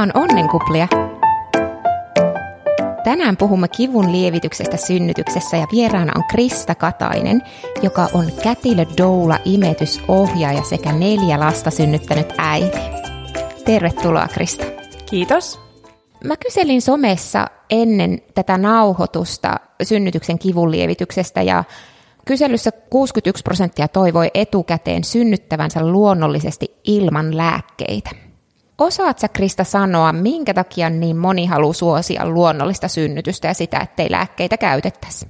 Tämä on Onnenkuplia. Tänään puhumme kivun lievityksestä synnytyksessä ja vieraana on Krista Katainen, joka on kätilö doula imetysohjaaja sekä neljä lasta synnyttänyt äiti. Tervetuloa Krista. Kiitos. Mä kyselin somessa ennen tätä nauhoitusta synnytyksen kivun lievityksestä ja kyselyssä 61 prosenttia toivoi etukäteen synnyttävänsä luonnollisesti ilman lääkkeitä. Osaat sä Krista sanoa, minkä takia niin moni haluaa suosia luonnollista synnytystä ja sitä, ettei lääkkeitä käytettäisi?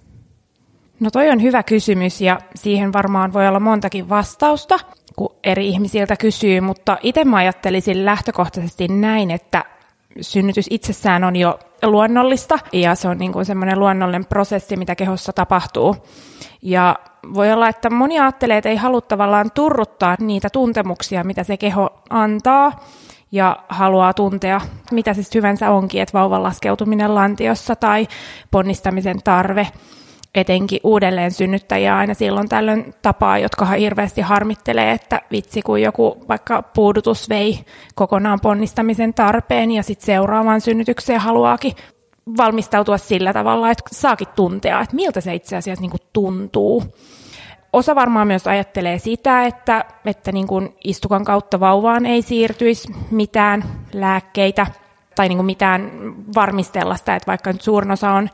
No toi on hyvä kysymys ja siihen varmaan voi olla montakin vastausta, kun eri ihmisiltä kysyy, mutta itse mä ajattelisin lähtökohtaisesti näin, että synnytys itsessään on jo luonnollista ja se on niin kuin semmoinen luonnollinen prosessi, mitä kehossa tapahtuu. Ja voi olla, että moni ajattelee, että ei halua tavallaan turruttaa niitä tuntemuksia, mitä se keho antaa, ja haluaa tuntea, mitä se hyvänsä onkin, että vauvan laskeutuminen lantiossa tai ponnistamisen tarve, etenkin uudelleen synnyttäjiä aina silloin tällöin tapaa, jotka hirveästi harmittelee, että vitsi kun joku vaikka puudutus vei kokonaan ponnistamisen tarpeen ja sitten seuraavaan synnytykseen haluaakin valmistautua sillä tavalla, että saakin tuntea, että miltä se itse asiassa niin tuntuu. Osa varmaan myös ajattelee sitä, että, että niin kuin istukan kautta vauvaan ei siirtyisi mitään lääkkeitä tai niin kuin mitään varmistella sitä, että vaikka nyt suurin osa on,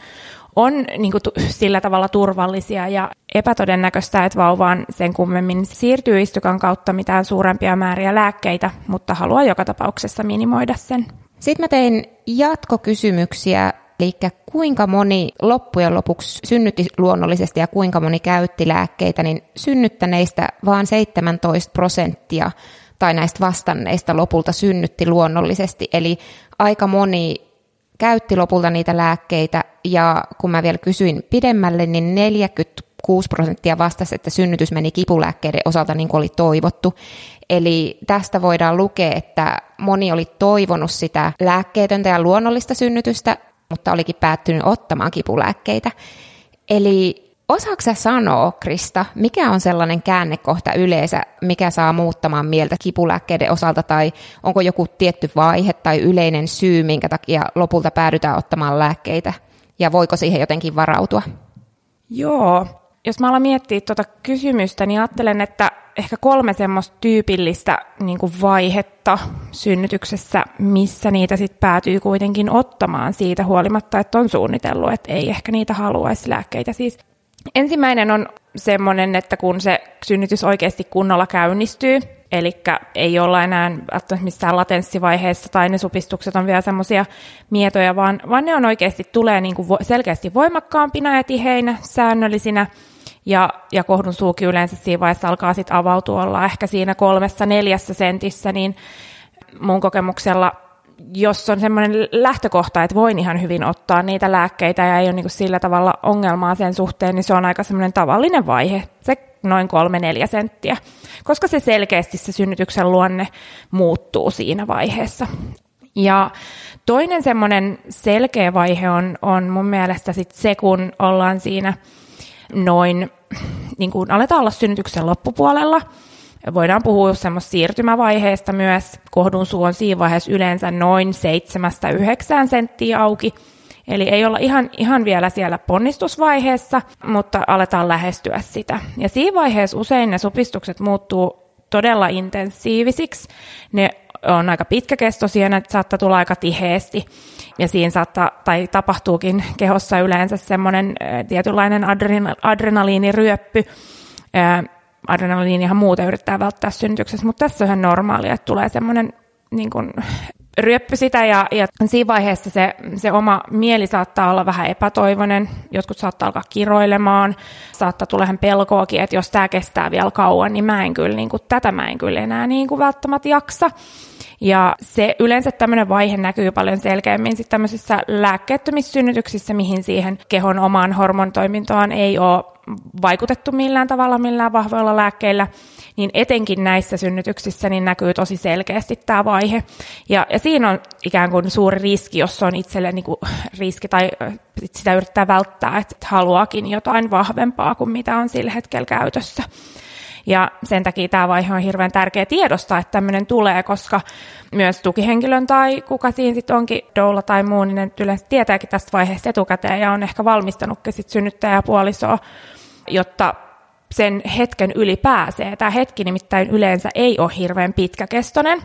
on niin kuin sillä tavalla turvallisia ja epätodennäköistä, että vauvaan sen kummemmin siirtyy istukan kautta mitään suurempia määriä lääkkeitä, mutta haluaa joka tapauksessa minimoida sen. Sitten mä tein jatkokysymyksiä Eli kuinka moni loppujen lopuksi synnytti luonnollisesti ja kuinka moni käytti lääkkeitä, niin synnyttäneistä vaan 17 prosenttia tai näistä vastanneista lopulta synnytti luonnollisesti. Eli aika moni käytti lopulta niitä lääkkeitä ja kun mä vielä kysyin pidemmälle, niin 46 prosenttia vastasi, että synnytys meni kipulääkkeiden osalta niin kuin oli toivottu. Eli tästä voidaan lukea, että moni oli toivonut sitä lääkkeetöntä ja luonnollista synnytystä, mutta olikin päättynyt ottamaan kipulääkkeitä. Eli osaako sanoa, Krista, mikä on sellainen käännekohta yleensä, mikä saa muuttamaan mieltä kipulääkkeiden osalta, tai onko joku tietty vaihe tai yleinen syy, minkä takia lopulta päädytään ottamaan lääkkeitä, ja voiko siihen jotenkin varautua? Joo, jos mä alan miettiä tuota kysymystä, niin ajattelen, että ehkä kolme semmoista tyypillistä niin kuin vaihetta synnytyksessä, missä niitä sitten päätyy kuitenkin ottamaan siitä huolimatta, että on suunnitellut, että ei ehkä niitä haluaisi lääkkeitä. Siis ensimmäinen on semmoinen, että kun se synnytys oikeasti kunnolla käynnistyy, eli ei olla enää missään latenssivaiheessa tai ne supistukset on vielä semmoisia mietoja, vaan, vaan ne on oikeasti tulee niin kuin selkeästi voimakkaampina ja tiheinä, säännöllisinä, ja, ja kohdun suuki yleensä siinä vaiheessa alkaa sitten avautua olla ehkä siinä kolmessa neljässä sentissä, niin mun kokemuksella jos on semmoinen lähtökohta, että voin ihan hyvin ottaa niitä lääkkeitä ja ei ole niin sillä tavalla ongelmaa sen suhteen, niin se on aika semmoinen tavallinen vaihe, se noin kolme neljä senttiä, koska se selkeästi se synnytyksen luonne muuttuu siinä vaiheessa. Ja toinen semmoinen selkeä vaihe on, on mun mielestä sit se, kun ollaan siinä noin, niin kuin aletaan olla synnytyksen loppupuolella. Voidaan puhua semmoista siirtymävaiheesta myös. Kohdun suu on siinä vaiheessa yleensä noin 7-9 senttiä auki. Eli ei olla ihan, ihan vielä siellä ponnistusvaiheessa, mutta aletaan lähestyä sitä. Ja siinä vaiheessa usein ne supistukset muuttuu todella intensiivisiksi. Ne on aika pitkäkestoisia, ne saattaa tulla aika tiheesti. Ja siinä saattaa, tai tapahtuukin kehossa yleensä semmoinen tietynlainen adrenal- adrenaliiniryöppy. Adrenaliinihan muuten yrittää välttää synnytyksessä, mutta tässä on ihan normaalia, että tulee semmoinen niin kuin, ryöppy sitä ja, ja siinä vaiheessa se, se oma mieli saattaa olla vähän epätoivoinen, jotkut saattaa alkaa kiroilemaan, saattaa tulla ihan pelkoakin, että jos tämä kestää vielä kauan, niin mä en kyllä, niin kuin, tätä mä en kyllä enää niin kuin välttämättä jaksa. Ja se yleensä tämmöinen vaihe näkyy paljon selkeämmin sitten tämmöisissä lääkkeettömissä synnytyksissä, mihin siihen kehon omaan hormontoimintoon ei ole vaikutettu millään tavalla millään vahvoilla lääkkeillä, niin etenkin näissä synnytyksissä niin näkyy tosi selkeästi tämä vaihe. Ja, ja siinä on ikään kuin suuri riski, jos on itselle niin kuin riski tai sitä yrittää välttää, että haluakin jotain vahvempaa kuin mitä on sillä hetkellä käytössä. Ja sen takia tämä vaihe on hirveän tärkeä tiedostaa, että tämmöinen tulee, koska myös tukihenkilön tai kuka siinä sitten onkin, doula tai muu, niin ne yleensä tietääkin tästä vaiheesta etukäteen ja on ehkä valmistanutkin sitten synnyttäjäpuolisoa, jotta sen hetken yli pääsee. Tämä hetki nimittäin yleensä ei ole hirveän pitkäkestoinen.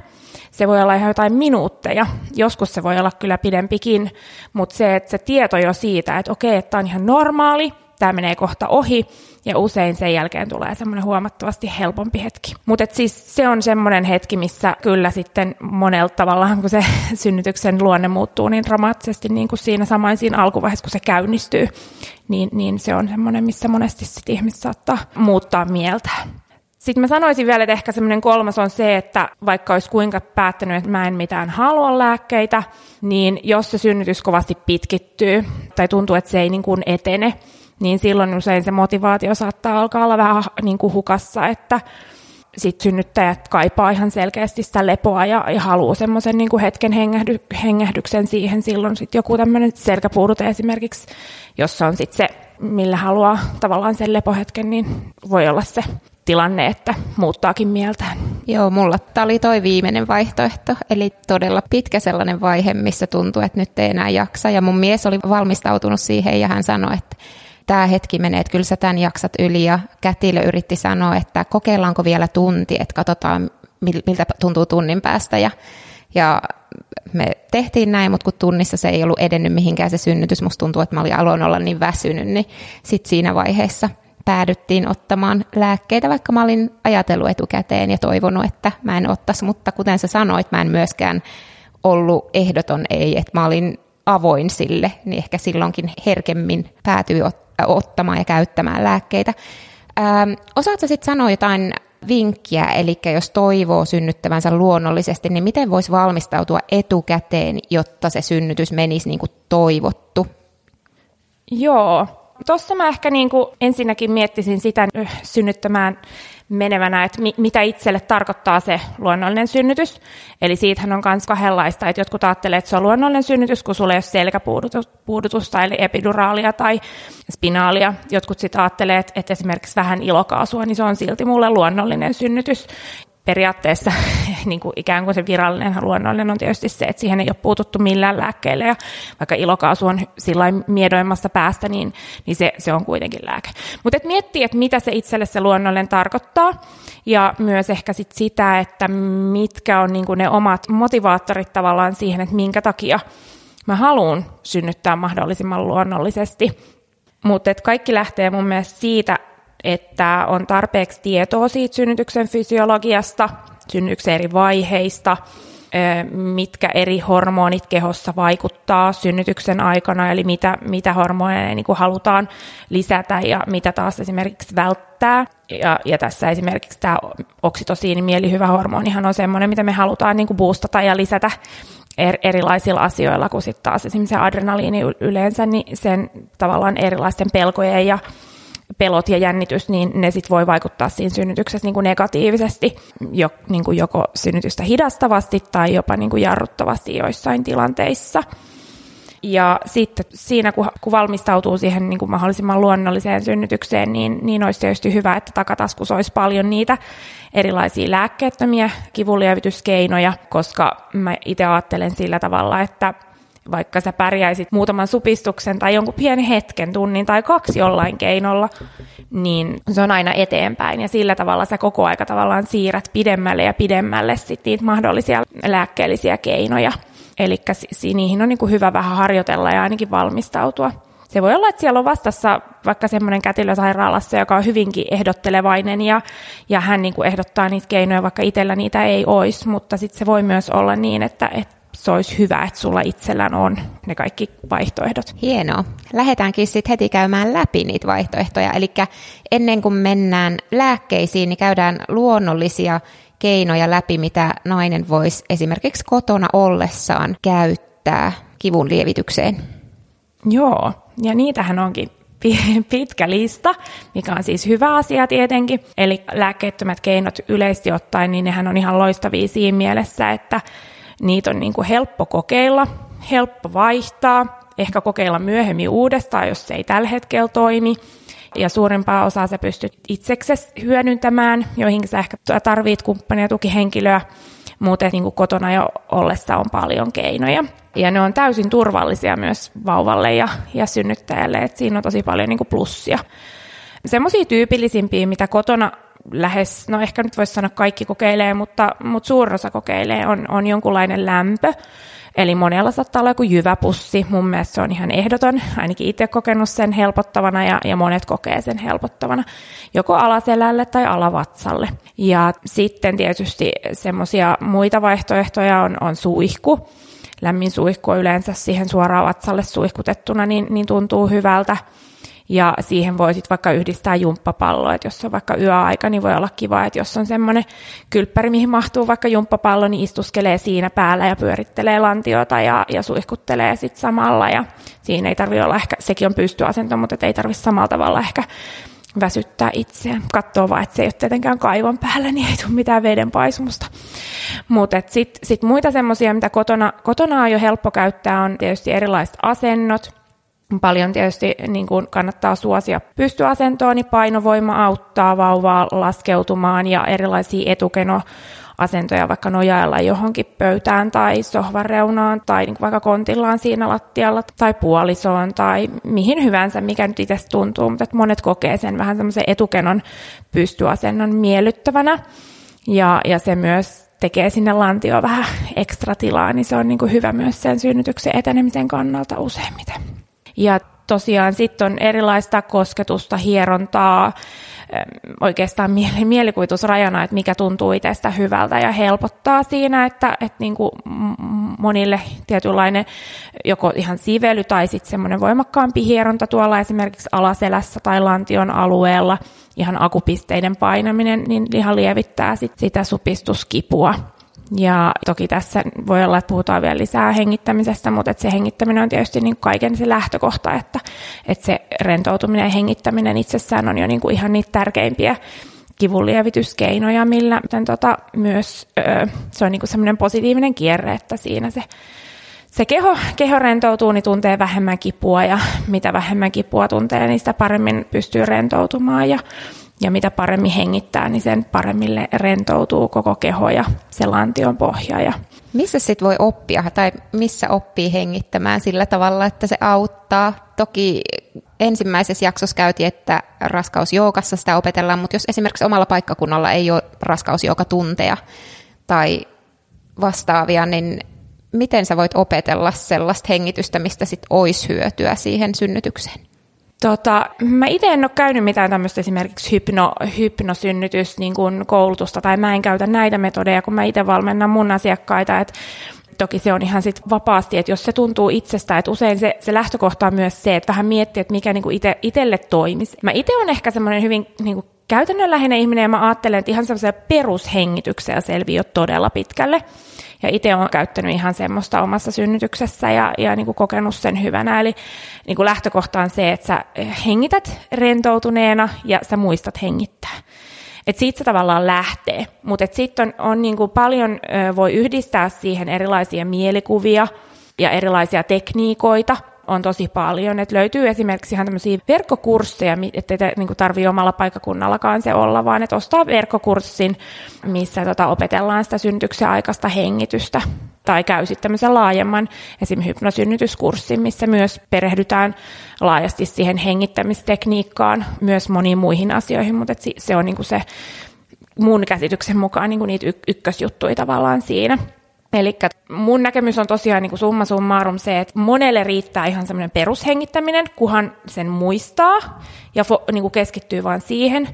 Se voi olla ihan jotain minuutteja, joskus se voi olla kyllä pidempikin, mutta se, että se tieto jo siitä, että okei, että tämä on ihan normaali, tämä menee kohta ohi, ja usein sen jälkeen tulee semmoinen huomattavasti helpompi hetki. Mutta siis se on semmoinen hetki, missä kyllä sitten monella tavalla, kun se synnytyksen luonne muuttuu niin dramaattisesti niin kuin siinä samoin siinä alkuvaiheessa, kun se käynnistyy, niin, niin se on semmoinen, missä monesti sitten ihmiset saattaa muuttaa mieltä. Sitten mä sanoisin vielä, että ehkä semmoinen kolmas on se, että vaikka olisi kuinka päättänyt, että mä en mitään halua lääkkeitä, niin jos se synnytys kovasti pitkittyy tai tuntuu, että se ei niin kuin etene, niin silloin usein se motivaatio saattaa alkaa olla vähän niin kuin hukassa, että sit synnyttäjät kaipaa ihan selkeästi sitä lepoa ja, ja haluaa semmoisen niin hetken hengähdy, hengähdyksen siihen. Silloin sitten joku tämmöinen selkäpuudute esimerkiksi, jossa on sitten se, millä haluaa tavallaan sen lepohetken, niin voi olla se tilanne, että muuttaakin mieltään. Joo, mulla tämä oli toi viimeinen vaihtoehto, eli todella pitkä sellainen vaihe, missä tuntuu, että nyt ei enää jaksa. Ja mun mies oli valmistautunut siihen ja hän sanoi, että tämä hetki menee, että kyllä sä tämän jaksat yli. Ja kätilö yritti sanoa, että kokeillaanko vielä tunti, että katsotaan miltä tuntuu tunnin päästä. Ja, ja me tehtiin näin, mutta kun tunnissa se ei ollut edennyt mihinkään se synnytys, musta tuntuu, että mä olin aloin olla niin väsynyt, niin sitten siinä vaiheessa päädyttiin ottamaan lääkkeitä, vaikka mä olin ajatellut etukäteen ja toivonut, että mä en ottaisi, mutta kuten sä sanoit, mä en myöskään ollut ehdoton ei, että mä olin avoin sille, niin ehkä silloinkin herkemmin päätyi ottamaan ja käyttämään lääkkeitä. Ähm, osaatko sitten sanoa jotain vinkkiä, eli jos toivoo synnyttävänsä luonnollisesti, niin miten voisi valmistautua etukäteen, jotta se synnytys menisi niin kuin toivottu? Joo, Tuossa mä ehkä niin kuin ensinnäkin miettisin sitä synnyttämään menevänä, että mi- mitä itselle tarkoittaa se luonnollinen synnytys. Eli siitähän on myös kahdenlaista, että jotkut ajattelee, että se on luonnollinen synnytys, kun sulla ei ole selkäpuudutusta, eli epiduraalia tai spinaalia. Jotkut sitten ajattelee, että, esimerkiksi vähän ilokaasua, niin se on silti mulle luonnollinen synnytys periaatteessa niin kuin ikään kuin se virallinen luonnollinen on tietysti se, että siihen ei ole puututtu millään lääkkeellä ja vaikka ilokaasu on sillä miedoimmasta päästä, niin, niin se, se on kuitenkin lääke. Mutta et miettii, että mitä se itselle se luonnollinen tarkoittaa ja myös ehkä sit sitä, että mitkä on niin kuin ne omat motivaattorit tavallaan siihen, että minkä takia mä haluan synnyttää mahdollisimman luonnollisesti. Mutta kaikki lähtee mun mielestä siitä, että on tarpeeksi tietoa siitä synnytyksen fysiologiasta, synnytyksen eri vaiheista, mitkä eri hormonit kehossa vaikuttaa synnytyksen aikana, eli mitä, mitä hormoneja niin kuin halutaan lisätä ja mitä taas esimerkiksi välttää. Ja, ja tässä esimerkiksi tämä oksitosiini, mielihyvä hormonihan on semmoinen, mitä me halutaan niin kuin boostata ja lisätä er, erilaisilla asioilla, kun sitten taas esimerkiksi adrenaliini yleensä, niin sen tavallaan erilaisten pelkojen ja pelot ja jännitys, niin ne sit voi vaikuttaa siinä synnytyksessä niin kuin negatiivisesti, jo, niin kuin joko synnytystä hidastavasti tai jopa niin kuin jarruttavasti joissain tilanteissa. Ja sitten siinä, kun, kun valmistautuu siihen niin kuin mahdollisimman luonnolliseen synnytykseen, niin, niin olisi tietysti hyvä, että takataskussa olisi paljon niitä erilaisia lääkkeettömiä kivunlievityskeinoja, koska mä itse ajattelen sillä tavalla, että vaikka sä pärjäisit muutaman supistuksen tai jonkun pienen hetken, tunnin tai kaksi jollain keinolla, niin se on aina eteenpäin. Ja sillä tavalla sä koko aika tavallaan siirrät pidemmälle ja pidemmälle sit niitä mahdollisia lääkkeellisiä keinoja. Eli niihin on niin kuin hyvä vähän harjoitella ja ainakin valmistautua. Se voi olla, että siellä on vastassa vaikka semmoinen kätilösairaalassa, joka on hyvinkin ehdottelevainen ja, ja hän niin kuin ehdottaa niitä keinoja, vaikka itsellä niitä ei olisi, mutta sitten se voi myös olla niin, että, että se olisi hyvä, että sulla itsellään on ne kaikki vaihtoehdot. Hienoa. Lähdetäänkin sitten heti käymään läpi niitä vaihtoehtoja. Eli ennen kuin mennään lääkkeisiin, niin käydään luonnollisia keinoja läpi, mitä nainen voisi esimerkiksi kotona ollessaan käyttää kivun lievitykseen. Joo, ja niitähän onkin pitkä lista, mikä on siis hyvä asia tietenkin. Eli lääkkeettömät keinot yleisesti ottaen, niin nehän on ihan loistavia siinä mielessä, että Niitä on niin kuin helppo kokeilla, helppo vaihtaa, ehkä kokeilla myöhemmin uudestaan, jos se ei tällä hetkellä toimi. ja suurimpaa osaa sä pystyt itseksesi hyödyntämään, joihin sä ehkä tarvit kumppania tukihenkilöä, mutta niin kuin kotona jo ollessa on paljon keinoja. Ja ne on täysin turvallisia myös vauvalle ja, ja synnyttäjälle, että siinä on tosi paljon niin kuin plussia. Semmoisia tyypillisimpiä, mitä kotona lähes, no ehkä nyt voisi sanoa kaikki kokeilee, mutta, mutta suurin osa kokeilee, on, on jonkunlainen lämpö. Eli monella saattaa olla joku jyväpussi. Mun mielestä se on ihan ehdoton. Ainakin itse kokenut sen helpottavana ja, ja monet kokee sen helpottavana. Joko alaselälle tai alavatsalle. Ja sitten tietysti semmoisia muita vaihtoehtoja on, on suihku. Lämmin suihku yleensä siihen suoraan vatsalle suihkutettuna, niin, niin tuntuu hyvältä. Ja siihen voi sitten vaikka yhdistää jumppapalloa, että jos on vaikka yöaika, niin voi olla kiva, että jos on semmoinen kylppäri, mihin mahtuu vaikka jumppapallo, niin istuskelee siinä päällä ja pyörittelee lantiota ja, ja suihkuttelee sitten samalla. Ja siinä ei tarvi olla ehkä, sekin on pystyasento, mutta ei tarvi samalla tavalla ehkä väsyttää itseään. Katsoo vaan, että se ei ole tietenkään kaivon päällä, niin ei tule mitään veden paisumusta. Mutta sitten sit muita semmoisia, mitä kotona, kotona on jo helppo käyttää, on tietysti erilaiset asennot – Paljon tietysti niin kuin kannattaa suosia pystyasentoon, niin painovoima auttaa vauvaa laskeutumaan ja erilaisia etukeno asentoja vaikka nojailla johonkin pöytään tai sohvan reunaan tai niin vaikka kontillaan siinä lattialla tai puolisoon tai mihin hyvänsä, mikä nyt itse tuntuu, mutta että monet kokee sen vähän semmoisen etukenon pystyasennon miellyttävänä ja, ja se myös tekee sinne lantio vähän ekstra tilaa, niin se on niin kuin hyvä myös sen synnytyksen etenemisen kannalta useimmiten. Ja tosiaan sitten on erilaista kosketusta, hierontaa, oikeastaan mielikuvitusrajana, että mikä tuntuu itsestä hyvältä ja helpottaa siinä, että, että niin kuin monille tietynlainen joko ihan sively tai sitten semmoinen voimakkaampi hieronta tuolla esimerkiksi alaselässä tai lantion alueella, ihan akupisteiden painaminen, niin ihan lievittää sit sitä supistuskipua. Ja toki tässä voi olla, että puhutaan vielä lisää hengittämisestä, mutta että se hengittäminen on tietysti niin kaiken se lähtökohta, että, että se rentoutuminen ja hengittäminen itsessään on jo niin kuin ihan niitä tärkeimpiä kivunlievityskeinoja, millä miten tota, myös öö, se on niin semmoinen positiivinen kierre, että siinä se, se keho, keho rentoutuu, niin tuntee vähemmän kipua ja mitä vähemmän kipua tuntee, niin sitä paremmin pystyy rentoutumaan ja ja mitä paremmin hengittää, niin sen paremmin rentoutuu koko keho ja se lantion pohja. Ja missä sitten voi oppia tai missä oppii hengittämään sillä tavalla, että se auttaa? Toki ensimmäisessä jaksossa käytiin, että raskausjoukassa sitä opetellaan, mutta jos esimerkiksi omalla paikkakunnalla ei ole raskausjoukatunteja tai vastaavia, niin miten sä voit opetella sellaista hengitystä, mistä sitten olisi hyötyä siihen synnytykseen? Tota, mä itse en ole käynyt mitään tämmöistä esimerkiksi hypno, hypnosynnytys niin kuin koulutusta, tai mä en käytä näitä metodeja, kun mä itse valmennan mun asiakkaita, että toki se on ihan sit vapaasti, että jos se tuntuu itsestä, että usein se, se lähtökohta on myös se, että vähän miettiä, että mikä ite, itselle toimisi. Mä itse on ehkä semmoinen hyvin niinku käytännönläheinen ihminen, ja mä ajattelen, että ihan semmoisia perushengityksiä selviää todella pitkälle. Ja itse olen käyttänyt ihan semmoista omassa synnytyksessä ja, ja niin kuin kokenut sen hyvänä. Eli niin kuin lähtökohta on se, että sä hengität rentoutuneena ja sä muistat hengittää. Et siitä se tavallaan lähtee, mutta sitten on, on niin kuin paljon voi yhdistää siihen erilaisia mielikuvia ja erilaisia tekniikoita, on tosi paljon. Et löytyy esimerkiksi ihan tämmöisiä verkkokursseja, ettei te niin tarvitse omalla paikkakunnallakaan se olla, vaan että ostaa verkkokurssin, missä tota, opetellaan sitä synnytyksen aikaista hengitystä. Tai käy sitten tämmöisen laajemman esimerkiksi hypnosynnytyskurssin, missä myös perehdytään laajasti siihen hengittämistekniikkaan, myös moniin muihin asioihin, mutta se on niin se mun käsityksen mukaan niin niitä ykkösjuttuja tavallaan siinä. Eli mun näkemys on tosiaan niin kuin summa summarum se, että monelle riittää ihan semmoinen perushengittäminen, kuhan sen muistaa ja fo, niin kuin keskittyy vain siihen.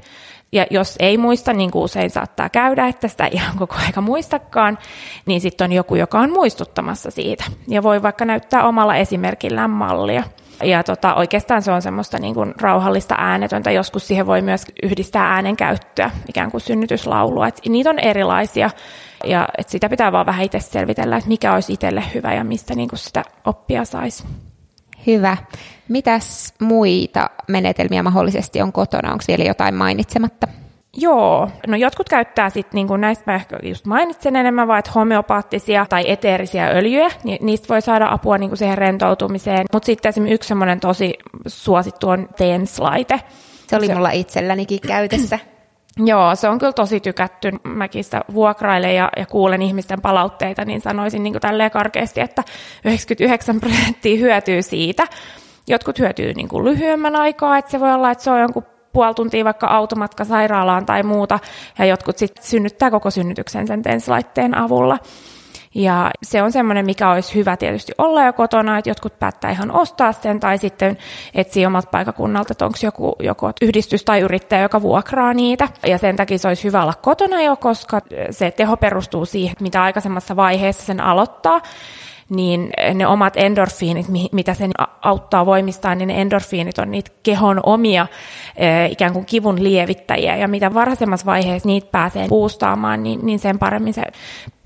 Ja jos ei muista, niin kuin usein saattaa käydä, että sitä ei ihan koko aika muistakaan, niin sitten on joku, joka on muistuttamassa siitä. Ja voi vaikka näyttää omalla esimerkillään mallia. Ja tota, oikeastaan se on semmoista niin kuin rauhallista äänetöntä. Joskus siihen voi myös yhdistää äänen käyttöä, ikään kuin synnytyslaulua. Et niitä on erilaisia ja et sitä pitää vaan vähän itse selvitellä, että mikä olisi itselle hyvä ja mistä niin kuin sitä oppia saisi. Hyvä. Mitäs muita menetelmiä mahdollisesti on kotona? Onko vielä jotain mainitsematta? Joo, no jotkut käyttää sitten, niin kuin näistä mä ehkä just mainitsen enemmän, vaan että homeopaattisia tai eteerisiä öljyjä, niin niistä voi saada apua niin kuin siihen rentoutumiseen. Mutta sitten esimerkiksi yksi semmoinen tosi suosittu on TENS-laite, Se oli se... mulla itsellänikin käytössä. Joo, se on kyllä tosi tykätty. Mäkin sitä vuokrailen ja, ja kuulen ihmisten palautteita, niin sanoisin niin kuin tälleen karkeasti, että 99 prosenttia hyötyy siitä. Jotkut hyötyy niin kuin lyhyemmän aikaa, että se voi olla, että se on jonkun puoli tuntia vaikka automatka sairaalaan tai muuta, ja jotkut sitten synnyttää koko synnytyksen sen tenslaitteen avulla. Ja se on semmoinen, mikä olisi hyvä tietysti olla jo kotona, että jotkut päättää ihan ostaa sen tai sitten etsiä omat paikakunnalta, että onko joku, joku yhdistys tai yrittäjä, joka vuokraa niitä. Ja sen takia se olisi hyvä olla kotona jo, koska se teho perustuu siihen, mitä aikaisemmassa vaiheessa sen aloittaa niin ne omat endorfiinit, mitä sen auttaa voimistaa, niin ne endorfiinit on niitä kehon omia eh, ikään kuin kivun lievittäjiä, ja mitä varhaisemmassa vaiheessa niitä pääsee puustaamaan, niin, niin sen paremmin se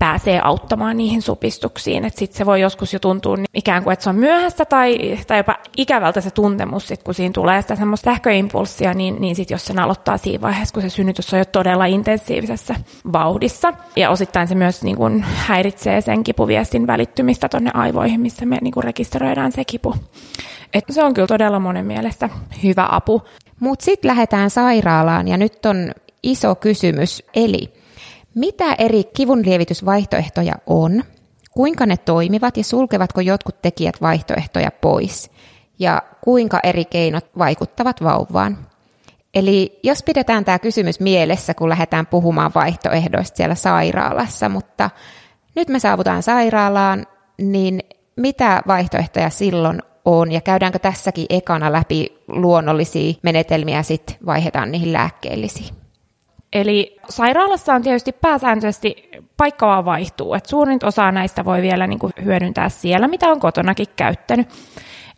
pääsee auttamaan niihin supistuksiin. Sitten se voi joskus jo tuntua niin ikään kuin, että se on myöhäistä tai, tai jopa ikävältä se tuntemus, sit, kun siinä tulee sitä semmoista sähköimpulssia, niin, niin sit jos sen aloittaa siinä vaiheessa, kun se synnytys on jo todella intensiivisessä vauhdissa. Ja osittain se myös niin kuin häiritsee sen kipuviestin välittymistä tuonne aivoihin, missä me niin kuin rekisteröidään se kipu. Et se on kyllä todella monen mielestä hyvä apu. Mutta sitten lähdetään sairaalaan ja nyt on iso kysymys, eli mitä eri kivunlievitysvaihtoehtoja on, kuinka ne toimivat ja sulkevatko jotkut tekijät vaihtoehtoja pois ja kuinka eri keinot vaikuttavat vauvaan. Eli jos pidetään tämä kysymys mielessä, kun lähdetään puhumaan vaihtoehdoista siellä sairaalassa, mutta nyt me saavutaan sairaalaan, niin mitä vaihtoehtoja silloin on ja käydäänkö tässäkin ekana läpi luonnollisia menetelmiä ja sitten vaihdetaan niihin lääkkeellisiin? Eli sairaalassa on tietysti pääsääntöisesti paikka vaan vaihtuu, että suurin osa näistä voi vielä niin kuin hyödyntää siellä, mitä on kotonakin käyttänyt.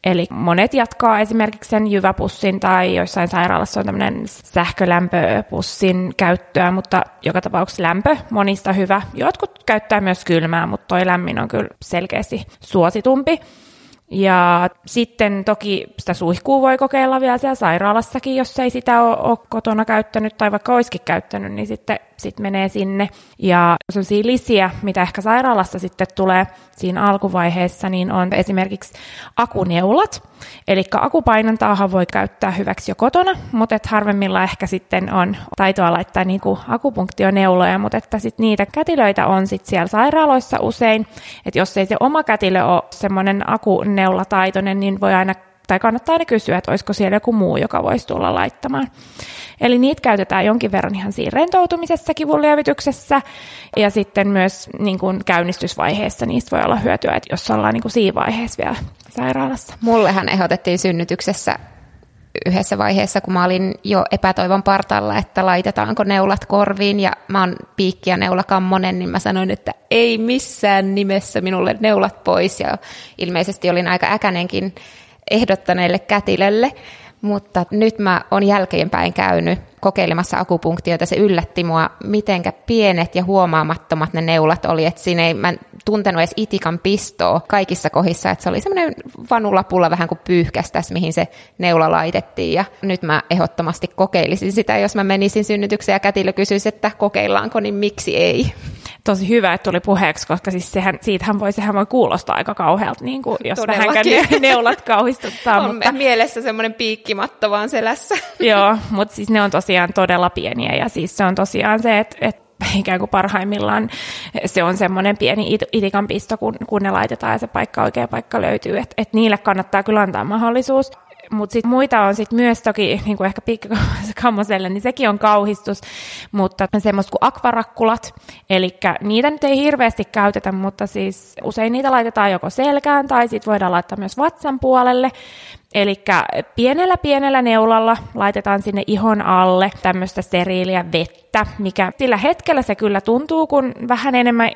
Eli monet jatkaa esimerkiksi sen jyväpussin tai joissain sairaalassa on tämmöinen sähkölämpöpussin käyttöä, mutta joka tapauksessa lämpö monista hyvä. Jotkut käyttää myös kylmää, mutta toi lämmin on kyllä selkeästi suositumpi. Ja sitten toki sitä suihkuu voi kokeilla vielä siellä sairaalassakin, jos ei sitä ole, kotona käyttänyt tai vaikka olisikin käyttänyt, niin sitten sit menee sinne. Ja sellaisia lisiä, mitä ehkä sairaalassa sitten tulee siinä alkuvaiheessa, niin on esimerkiksi akuneulat. Eli akupainantaahan voi käyttää hyväksi jo kotona, mutta et harvemmilla ehkä sitten on taitoa laittaa niinku akupunktioneuloja, mutta että sit niitä kätilöitä on sitten siellä sairaaloissa usein. Että jos ei se oma kätilö ole semmoinen akuneulataitoinen, niin voi aina tai kannattaa aina kysyä, että olisiko siellä joku muu, joka voisi tulla laittamaan. Eli niitä käytetään jonkin verran ihan siinä rentoutumisessa, kivunlievityksessä ja sitten myös niin kuin käynnistysvaiheessa niistä voi olla hyötyä, että jos ollaan niin kuin siinä vaiheessa vielä sairaalassa. Mullehan ehdotettiin synnytyksessä yhdessä vaiheessa, kun mä olin jo epätoivon partalla, että laitetaanko neulat korviin ja mä oon piikki ja neulakammonen, niin mä sanoin, että ei missään nimessä minulle neulat pois. Ja ilmeisesti olin aika äkänenkin ehdottaneelle kätilölle, mutta nyt mä oon jälkeenpäin käynyt kokeilemassa akupunktioita. Se yllätti mua, mitenkä pienet ja huomaamattomat ne neulat oli, että siinä ei, mä en tuntenut edes itikan pistoa kaikissa kohdissa, että se oli semmoinen vanulapulla vähän kuin pyyhkästäs, mihin se neula laitettiin. Ja nyt mä ehdottomasti kokeilisin sitä, jos mä menisin synnytykseen ja kätilö kysyisi, että kokeillaanko, niin miksi ei tosi hyvä, että tuli puheeksi, koska siis sehän, siitähän voi, sehän voi kuulostaa aika kauhealta, niin kuin, jos vähänkään ne, neulat kauhistuttaa. on mutta... mielessä semmoinen piikkimatto vaan selässä. Joo, mutta siis ne on tosiaan todella pieniä ja siis se on tosiaan se, että, että ikään kuin parhaimmillaan se on semmoinen pieni itikan pisto, kun, kun ne laitetaan ja se paikka, oikea paikka löytyy. Että et niille kannattaa kyllä antaa mahdollisuus. Mutta sitten muita on sitten myös toki, niin kuin ehkä pikkakammoselle, niin sekin on kauhistus, mutta semmoista kuin akvarakkulat, eli niitä nyt ei hirveästi käytetä, mutta siis usein niitä laitetaan joko selkään tai sitten voidaan laittaa myös vatsan puolelle, Eli pienellä pienellä neulalla laitetaan sinne ihon alle tämmöistä steriiliä vettä, mikä sillä hetkellä se kyllä tuntuu, kun vähän enemmän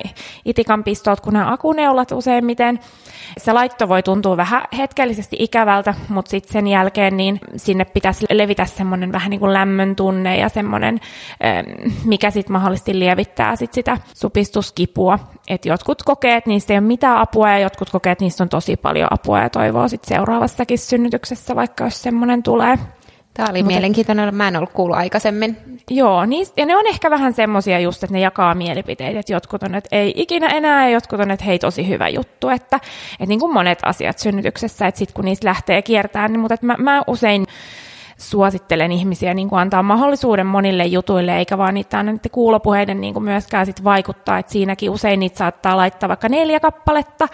itikan pistot kuin nämä akuneulat useimmiten. Se laitto voi tuntua vähän hetkellisesti ikävältä, mutta sitten sen jälkeen niin sinne pitäisi levitä semmoinen vähän niin kuin lämmön tunne ja semmoinen, mikä sitten mahdollisesti lievittää sit sitä supistuskipua. Et jotkut kokee, että niistä ei ole mitään apua ja jotkut kokee, että niistä on tosi paljon apua ja toivoo sitten seuraavassakin synnytyksessä, vaikka jos semmoinen tulee. Tämä oli Mutta, mielenkiintoinen, mä en ollut kuullut aikaisemmin. Joo, niistä, ja ne on ehkä vähän semmoisia just, että ne jakaa mielipiteitä, että jotkut on, että ei ikinä enää, ja jotkut on, että hei, tosi hyvä juttu, että, että niin kuin monet asiat synnytyksessä, että sitten kun niistä lähtee kiertämään, niin, mutta että mä, mä usein suosittelen ihmisiä niin kuin antaa mahdollisuuden monille jutuille, eikä vaan niitä aina niiden kuulopuheiden niin kuin myöskään sit vaikuttaa, että siinäkin usein niitä saattaa laittaa vaikka neljä kappaletta,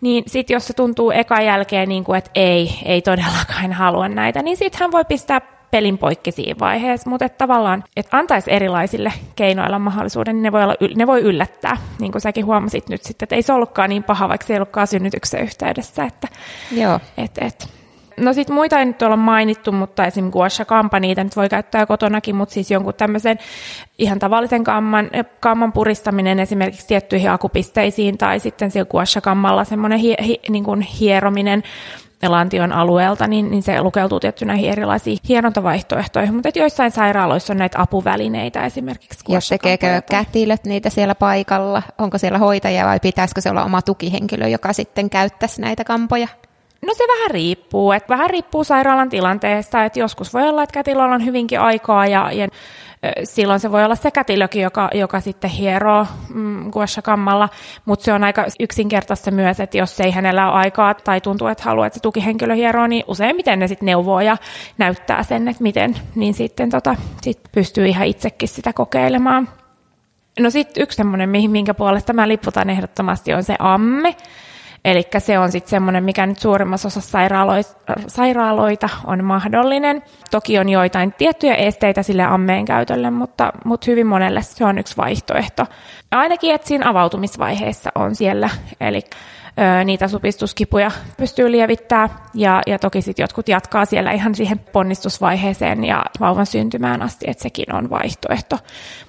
niin sitten jos se tuntuu eka jälkeen, niin kuin, että ei, ei todellakaan halua näitä, niin sitten hän voi pistää pelin poikki siinä vaiheessa, mutta että tavallaan, että antaisi erilaisille keinoilla mahdollisuuden, niin ne voi, olla, ne voi yllättää, niin kuin säkin huomasit nyt sitten, että ei se ollutkaan niin paha, vaikka se ei ollutkaan synnytyksen yhteydessä, että, Joo. Et, et. No sitten muita ei nyt olla mainittu, mutta esim. guasha kampa, niitä nyt voi käyttää kotonakin, mutta siis jonkun tämmöisen ihan tavallisen kamman, kamman puristaminen esimerkiksi tiettyihin akupisteisiin tai sitten sillä guasha kammalla semmoinen hi, hi, niin kuin hierominen lantion alueelta, niin, niin se lukeutuu tietty näihin erilaisiin hierontavaihtoehtoihin, mutta joissain sairaaloissa on näitä apuvälineitä esimerkiksi. Ja tekeekö kätilöt niitä siellä paikalla? Onko siellä hoitaja vai pitäisikö se olla oma tukihenkilö, joka sitten käyttäisi näitä kampoja? No se vähän riippuu, että vähän riippuu sairaalan tilanteesta, että joskus voi olla, että kätilöllä on hyvinkin aikaa ja, ja silloin se voi olla se kätilökin, joka, joka sitten hieroo mm, kammalla, mutta se on aika yksinkertaista myös, että jos ei hänellä ole aikaa tai tuntuu, että haluaa, että se tukihenkilö hieroo, niin useimmiten ne sitten neuvoo ja näyttää sen, että miten, niin sitten tota, sit pystyy ihan itsekin sitä kokeilemaan. No sitten yksi semmoinen, minkä puolesta mä liputan ehdottomasti, on se amme. Eli se on sitten semmoinen, mikä nyt suurimmassa osassa sairaaloita on mahdollinen. Toki on joitain tiettyjä esteitä sille ammeen käytölle, mutta, mutta hyvin monelle se on yksi vaihtoehto. Ainakin, että siinä avautumisvaiheessa on siellä. Eli niitä supistuskipuja pystyy lievittää ja, ja toki sitten jotkut jatkaa siellä ihan siihen ponnistusvaiheeseen ja vauvan syntymään asti, että sekin on vaihtoehto.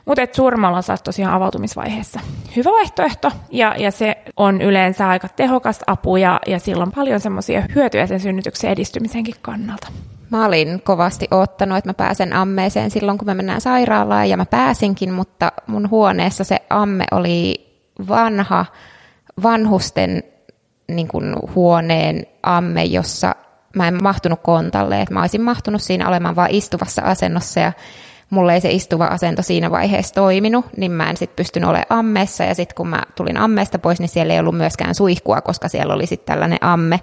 Mutta suurimmalla osalla tosiaan avautumisvaiheessa hyvä vaihtoehto ja, ja se on yleensä aika tehokas apu ja, ja silloin paljon semmoisia hyötyjä sen synnytyksen edistymisenkin kannalta. Mä olin kovasti ottanut, että mä pääsen ammeeseen silloin, kun me mennään sairaalaan, ja mä pääsinkin, mutta mun huoneessa se amme oli vanha, vanhusten niin kuin huoneen amme, jossa mä en mahtunut kontalle, että mä olisin mahtunut siinä olemaan vain istuvassa asennossa ja mulle ei se istuva asento siinä vaiheessa toiminut, niin mä en sitten pystynyt olemaan ammeessa. Ja sitten kun mä tulin ammeesta pois, niin siellä ei ollut myöskään suihkua, koska siellä oli sitten tällainen amme,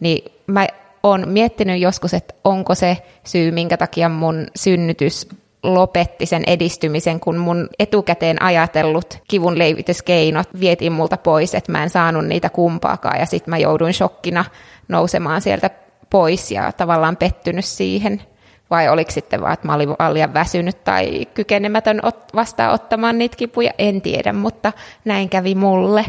niin mä oon miettinyt joskus, että onko se syy, minkä takia mun synnytys lopetti sen edistymisen, kun mun etukäteen ajatellut kivun leivityskeinot vietiin multa pois, että mä en saanut niitä kumpaakaan ja sitten mä jouduin shokkina nousemaan sieltä pois ja tavallaan pettynyt siihen. Vai oliko sitten vaan, että mä olin liian väsynyt tai kykenemätön vastaanottamaan niitä kipuja, en tiedä, mutta näin kävi mulle.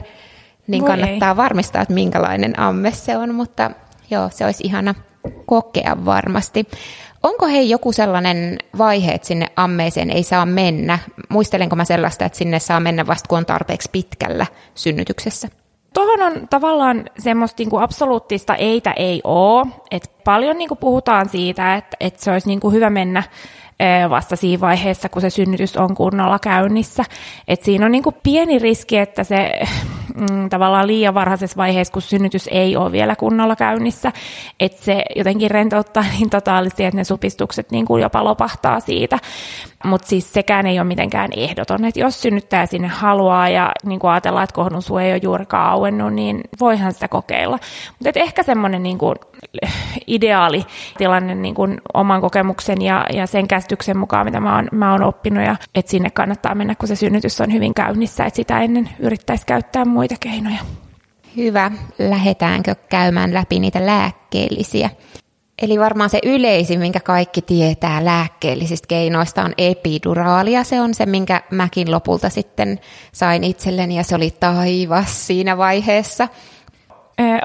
Niin Voi kannattaa ei. varmistaa, että minkälainen amme se on, mutta joo, se olisi ihana kokea varmasti. Onko hei joku sellainen vaihe, että sinne ammeeseen ei saa mennä? Muistelenko mä sellaista, että sinne saa mennä vasta kun on tarpeeksi pitkällä synnytyksessä? Tuohon on tavallaan semmoista niin kuin absoluuttista eitä ei ole. Et paljon niin kuin puhutaan siitä, että, että se olisi niin kuin hyvä mennä vasta siinä vaiheessa, kun se synnytys on kunnolla käynnissä. Et siinä on niin kuin pieni riski, että se mm, tavallaan liian varhaisessa vaiheessa, kun synnytys ei ole vielä kunnolla käynnissä, että se jotenkin rentouttaa niin totaalisesti, että ne supistukset niin kuin jopa lopahtaa siitä. Mutta siis sekään ei ole mitenkään ehdoton, että jos synnyttää sinne haluaa ja niin kuin ajatellaan, että kohdun suu ei ole juurikaan auennut, niin voihan sitä kokeilla. Mutta ehkä semmoinen niin kuin ideaali tilanne niin kuin oman kokemuksen ja, ja sen käsityksen mukaan, mitä mä oon, mä oon oppinut, ja että sinne kannattaa mennä, kun se synnytys on hyvin käynnissä, että sitä ennen yrittäisi käyttää muita keinoja. Hyvä. Lähdetäänkö käymään läpi niitä lääkkeellisiä? Eli varmaan se yleisin, minkä kaikki tietää lääkkeellisistä keinoista, on epiduraalia. Se on se, minkä mäkin lopulta sitten sain itselleni, ja se oli taivas siinä vaiheessa.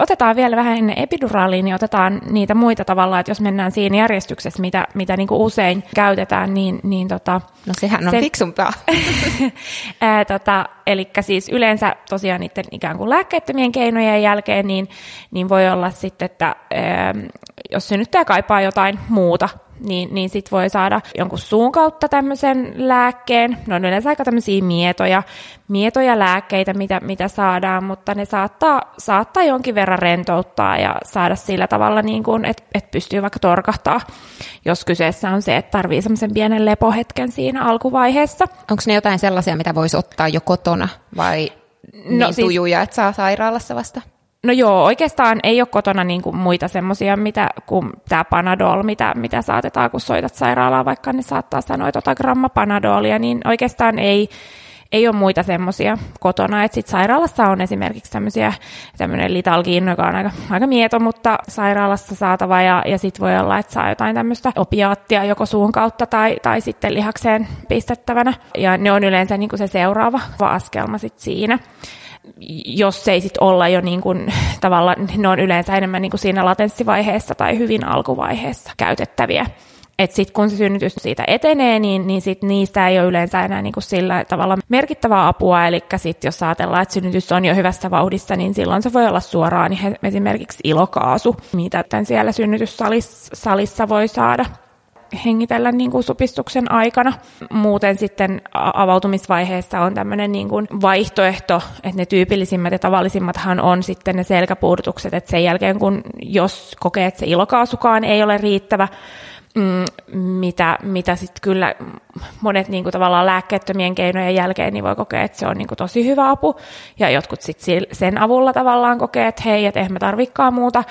Otetaan vielä vähän ennen epiduraaliin, niin otetaan niitä muita tavalla, että jos mennään siinä järjestyksessä, mitä, mitä niin kuin usein käytetään, niin, niin tota, No sehän on se, fiksumpaa. ää, tota, eli siis yleensä tosiaan niiden ikään kuin lääkkeettömien keinojen jälkeen, niin, niin voi olla sitten, että ää, jos synnyttäjä kaipaa jotain muuta niin, niin sit voi saada jonkun suun kautta tämmöisen lääkkeen. Ne on yleensä aika tämmöisiä mietoja, mietoja lääkkeitä, mitä, mitä saadaan, mutta ne saattaa, saattaa jonkin verran rentouttaa ja saada sillä tavalla, niin kuin, että, että pystyy vaikka torkahtaa, jos kyseessä on se, että tarvii semmoisen pienen lepohetken siinä alkuvaiheessa. Onko ne jotain sellaisia, mitä voisi ottaa jo kotona vai no, niin siis, tujuja, että saa sairaalassa vasta? No joo, oikeastaan ei ole kotona niin kuin muita semmoisia, mitä kuin tämä Panadol, mitä, mitä saatetaan, kun soitat sairaalaan, vaikka ne saattaa sanoa, että ota gramma Panadolia, niin oikeastaan ei, ei ole muita semmoisia kotona. Sitten sairaalassa on esimerkiksi tämmöisiä, tämmöinen litalgiin, joka on aika, aika mieto, mutta sairaalassa saatava ja, ja sitten voi olla, että saa jotain tämmöistä opiaattia joko suun kautta tai, tai sitten lihakseen pistettävänä. Ja ne on yleensä niin kuin se seuraava askelma sitten siinä jos ei sit olla jo niin kuin, tavallaan, ne on yleensä enemmän niin kuin siinä latenssivaiheessa tai hyvin alkuvaiheessa käytettäviä. Että sitten kun se synnytys siitä etenee, niin, niin sit niistä ei ole yleensä enää niin kuin sillä tavalla merkittävää apua. Eli sitten jos ajatellaan, että synnytys on jo hyvässä vauhdissa, niin silloin se voi olla suoraan niin esimerkiksi ilokaasu, mitä tämän siellä synnytyssalissa voi saada hengitellä niin kuin supistuksen aikana. Muuten sitten avautumisvaiheessa on tämmöinen niin kuin vaihtoehto, että ne tyypillisimmät ja tavallisimmathan on sitten ne selkäpuudutukset, että sen jälkeen kun jos kokee, että se ilokaasukaan ei ole riittävä, mm, mitä, mitä sitten kyllä monet niin kuin tavallaan lääkkeettömien keinojen jälkeen niin voi kokea, että se on niin kuin tosi hyvä apu, ja jotkut sitten sen avulla tavallaan kokee, että hei, että eihän mä muuta,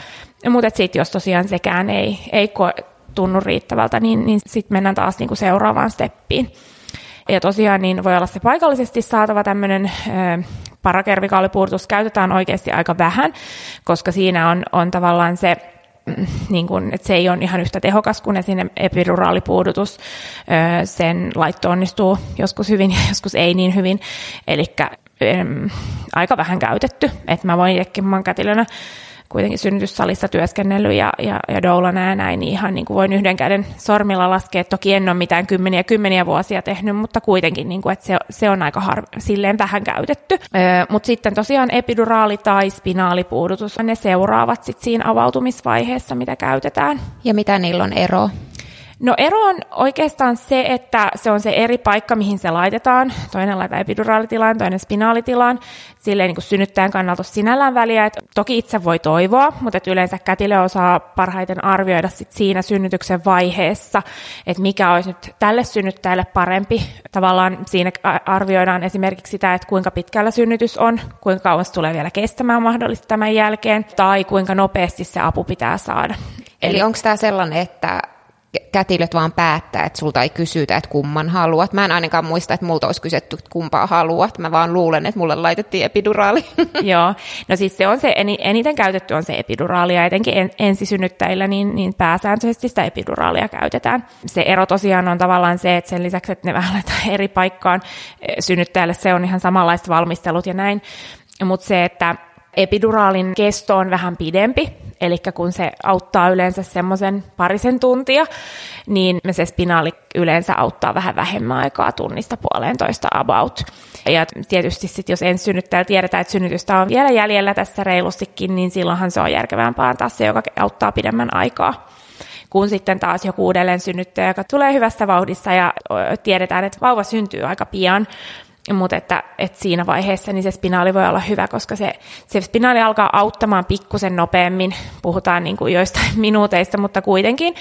mutta sitten jos tosiaan sekään ei, ei tunnu riittävältä, niin, niin sitten mennään taas niin kuin seuraavaan steppiin. Ja tosiaan niin voi olla se paikallisesti saatava tämmöinen parakervikaalipuudutus käytetään oikeasti aika vähän, koska siinä on, on tavallaan se mm, niin kun, että se ei ole ihan yhtä tehokas kuin sinne epiduraalipuudutus. Sen laitto onnistuu joskus hyvin ja joskus ei niin hyvin. Eli aika vähän käytetty. Että mä voin itsekin kätilönä kuitenkin synnytyssalissa työskennellyt ja, ja, ja doulana ja näin, niin ihan niin kuin voin yhden käden sormilla laskea. Toki en ole mitään kymmeniä kymmeniä vuosia tehnyt, mutta kuitenkin, niin kuin, että se, se on aika harv- silleen vähän käytetty. Öö, mutta sitten tosiaan epiduraali tai spinaalipuudutus, ne seuraavat sitten siinä avautumisvaiheessa, mitä käytetään. Ja mitä niillä on ero? No ero on oikeastaan se, että se on se eri paikka, mihin se laitetaan. Toinen laitetaan epiduraalitilaan, toinen spinaalitilaan. Silleen niin synnyttäjän kannalta sinällään väliä. Et toki itse voi toivoa, mutta et yleensä kätilö osaa parhaiten arvioida sit siinä synnytyksen vaiheessa, että mikä olisi nyt tälle synnyttäjälle parempi. Tavallaan siinä arvioidaan esimerkiksi sitä, että kuinka pitkällä synnytys on, kuinka kauan se tulee vielä kestämään mahdollisesti tämän jälkeen, tai kuinka nopeasti se apu pitää saada. Eli, Eli onko tämä sellainen, että kätilöt vaan päättää, että sulta ei kysytä, että kumman haluat. Mä en ainakaan muista, että multa olisi kysytty, että kumpaa haluat. Mä vaan luulen, että mulle laitettiin epiduraali. Joo, no siis se on se, eniten käytetty on se epiduraali, ja etenkin en, ensisynnyttäjillä niin, niin pääsääntöisesti sitä epiduraalia käytetään. Se ero tosiaan on tavallaan se, että sen lisäksi, että ne vähän eri paikkaan synnyttäjälle, se on ihan samanlaista valmistelut ja näin. Mutta se, että epiduraalin kesto on vähän pidempi, Eli kun se auttaa yleensä semmoisen parisen tuntia, niin se spinaali yleensä auttaa vähän vähemmän aikaa tunnista puolentoista about. Ja tietysti sitten jos ensisynnyttäjällä tiedetään, että synnytystä on vielä jäljellä tässä reilustikin, niin silloinhan se on järkevämpää antaa se, joka auttaa pidemmän aikaa kun sitten taas joku uudelleen synnyttäjä, joka tulee hyvässä vauhdissa ja tiedetään, että vauva syntyy aika pian, mutta että, että siinä vaiheessa niin se spinaali voi olla hyvä, koska se, se spinaali alkaa auttamaan pikkusen nopeammin, puhutaan niin kuin joistain minuuteista, mutta kuitenkin,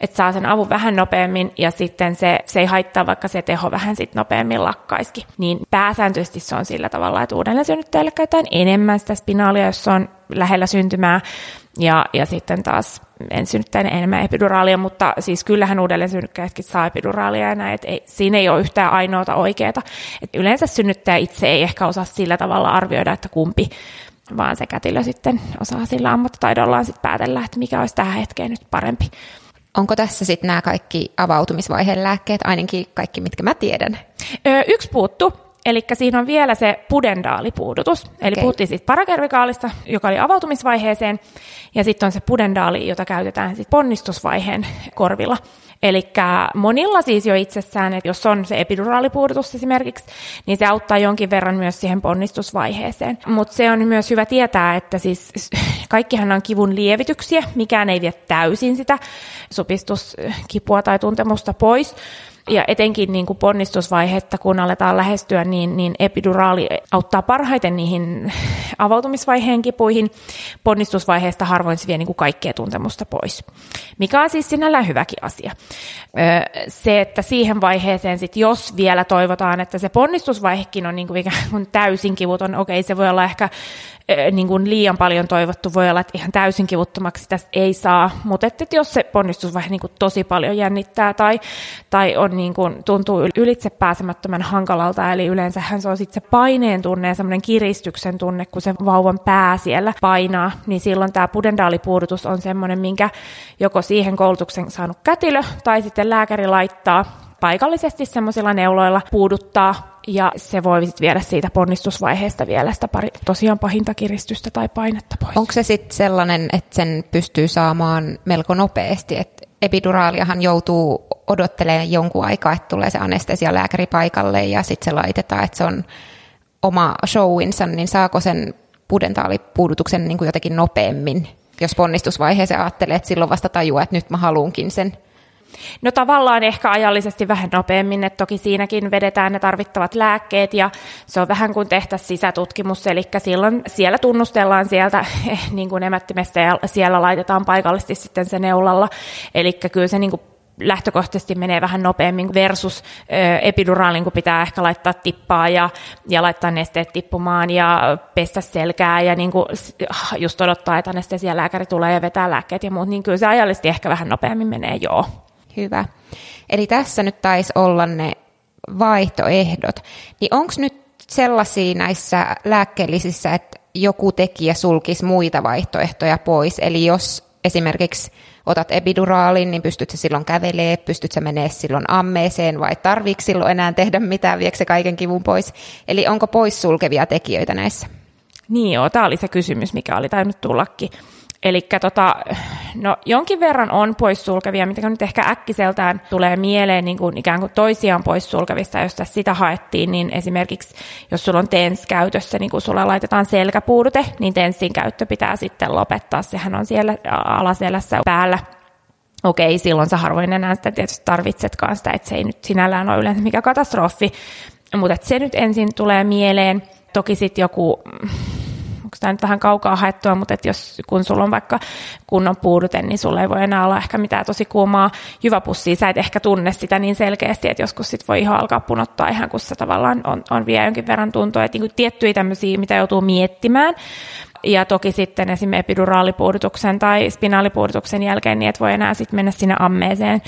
että saa sen avun vähän nopeammin ja sitten se, se ei haittaa, vaikka se teho vähän sit nopeammin lakkaiskin. Niin pääsääntöisesti se on sillä tavalla, että uudelleen synnyttäjälle käytetään enemmän sitä spinaalia, jos se on lähellä syntymää, ja, ja sitten taas ensisynnyttäjän enemmän epiduraalia, mutta siis kyllähän uudelleen synnyttäjätkin saa epiduraalia ja näin, että ei, siinä ei ole yhtään ainoata oikeaa. Et yleensä synnyttäjä itse ei ehkä osaa sillä tavalla arvioida, että kumpi, vaan se kätilö sitten osaa sillä ammattitaidollaan sitten päätellä, että mikä olisi tähän hetkeen nyt parempi. Onko tässä sitten nämä kaikki avautumisvaiheen lääkkeet, ainakin kaikki, mitkä mä tiedän? Öö, yksi puuttu, Eli siinä on vielä se pudendaalipuudutus. Eli okay. puhuttiin siitä parakervikaalista, joka oli avautumisvaiheeseen, ja sitten on se pudendaali, jota käytetään sit ponnistusvaiheen korvilla. Eli monilla siis jo itsessään, että jos on se epiduraalipuudutus esimerkiksi, niin se auttaa jonkin verran myös siihen ponnistusvaiheeseen. Mutta se on myös hyvä tietää, että siis kaikkihan on kivun lievityksiä, mikään ei vie täysin sitä supistuskipua tai tuntemusta pois, Ja etenkin niin kuin ponnistusvaihetta, kun aletaan lähestyä, niin, niin epiduraali auttaa parhaiten niihin avautumisvaiheen kipuihin. Ponnistusvaiheesta harvoin se vie niin kuin kaikkea tuntemusta pois, mikä on siis sinällään hyväkin asia. Se, että siihen vaiheeseen sit, jos vielä toivotaan, että se ponnistusvaihekin on niin kuin ikään kuin täysin kivuton, okei, se voi olla ehkä niin kuin liian paljon toivottu, voi olla, että ihan täysin kivuttomaksi sitä ei saa, mutta että jos se ponnistusvaihe niin kuin tosi paljon jännittää tai, tai on niin kuin, tuntuu ylitse pääsemättömän hankalalta, eli yleensähän se on sitten se paineen tunne ja semmoinen kiristyksen tunne, kun se vauvan pää siellä painaa, niin silloin tämä pudendaalipuudutus on semmoinen, minkä joko siihen koulutuksen saanut kätilö tai sitten lääkäri laittaa paikallisesti semmoisilla neuloilla puuduttaa ja se voi sitten viedä siitä ponnistusvaiheesta vielä sitä pari, tosiaan pahinta kiristystä tai painetta pois. Onko se sitten sellainen, että sen pystyy saamaan melko nopeasti, että epiduraaliahan joutuu odottelemaan jonkun aikaa, että tulee se anestesialääkäri paikalle ja sitten se laitetaan, että se on oma showinsa, niin saako sen pudentaalipuudutuksen niin kuin jotenkin nopeammin, jos ponnistusvaiheessa ajattelee, että silloin vasta tajuaa, että nyt mä haluunkin sen No tavallaan ehkä ajallisesti vähän nopeammin, että toki siinäkin vedetään ne tarvittavat lääkkeet ja se on vähän kuin tehtäisiin sisätutkimus, eli silloin siellä tunnustellaan sieltä eh, niin kuin emättimestä ja siellä laitetaan paikallisesti sitten se neulalla, eli kyllä se niin kuin lähtökohtaisesti menee vähän nopeammin versus epiduraalin, kun pitää ehkä laittaa tippaa ja, ja laittaa nesteet tippumaan ja pestä selkää ja niin kuin just odottaa, että anestesialääkäri tulee ja vetää lääkkeet ja muut, niin kyllä se ajallisesti ehkä vähän nopeammin menee, joo. Hyvä. Eli tässä nyt taisi olla ne vaihtoehdot. Niin onko nyt sellaisia näissä lääkkeellisissä, että joku tekijä sulkisi muita vaihtoehtoja pois? Eli jos esimerkiksi otat epiduraalin, niin pystyt se silloin kävelee, pystyt se menee silloin ammeeseen vai tarviiko silloin enää tehdä mitään, viekö se kaiken kivun pois? Eli onko poissulkevia tekijöitä näissä? Niin joo, tämä oli se kysymys, mikä oli tainnut tullakin. Eli tota, no, jonkin verran on poissulkevia, mitä nyt ehkä äkkiseltään tulee mieleen niin kuin ikään kuin toisiaan poissulkevista, jos tässä sitä haettiin, niin esimerkiksi jos sulla on TENS käytössä, niin kun sulla laitetaan selkäpuudute, niin TENSin käyttö pitää sitten lopettaa. Sehän on siellä alaselässä päällä okei, silloin sä harvoin enää sitä tietysti tarvitsetkaan sitä, että se ei nyt sinällään ole yleensä mikä katastrofi, mutta se nyt ensin tulee mieleen. Toki sitten joku onko tämä nyt vähän kaukaa haettua, mutta että jos kun sulla on vaikka kunnon puudute, niin sulla ei voi enää olla ehkä mitään tosi kuumaa jyväpussia. Sä et ehkä tunne sitä niin selkeästi, että joskus sit voi ihan alkaa punottaa ihan, kun se tavallaan on, on vielä jonkin verran tuntoa. Että niin tiettyjä tämmöisiä, mitä joutuu miettimään. Ja toki sitten esimerkiksi epiduraalipuudutuksen tai spinaalipuudutuksen jälkeen, niin et voi enää sitten mennä sinne ammeeseen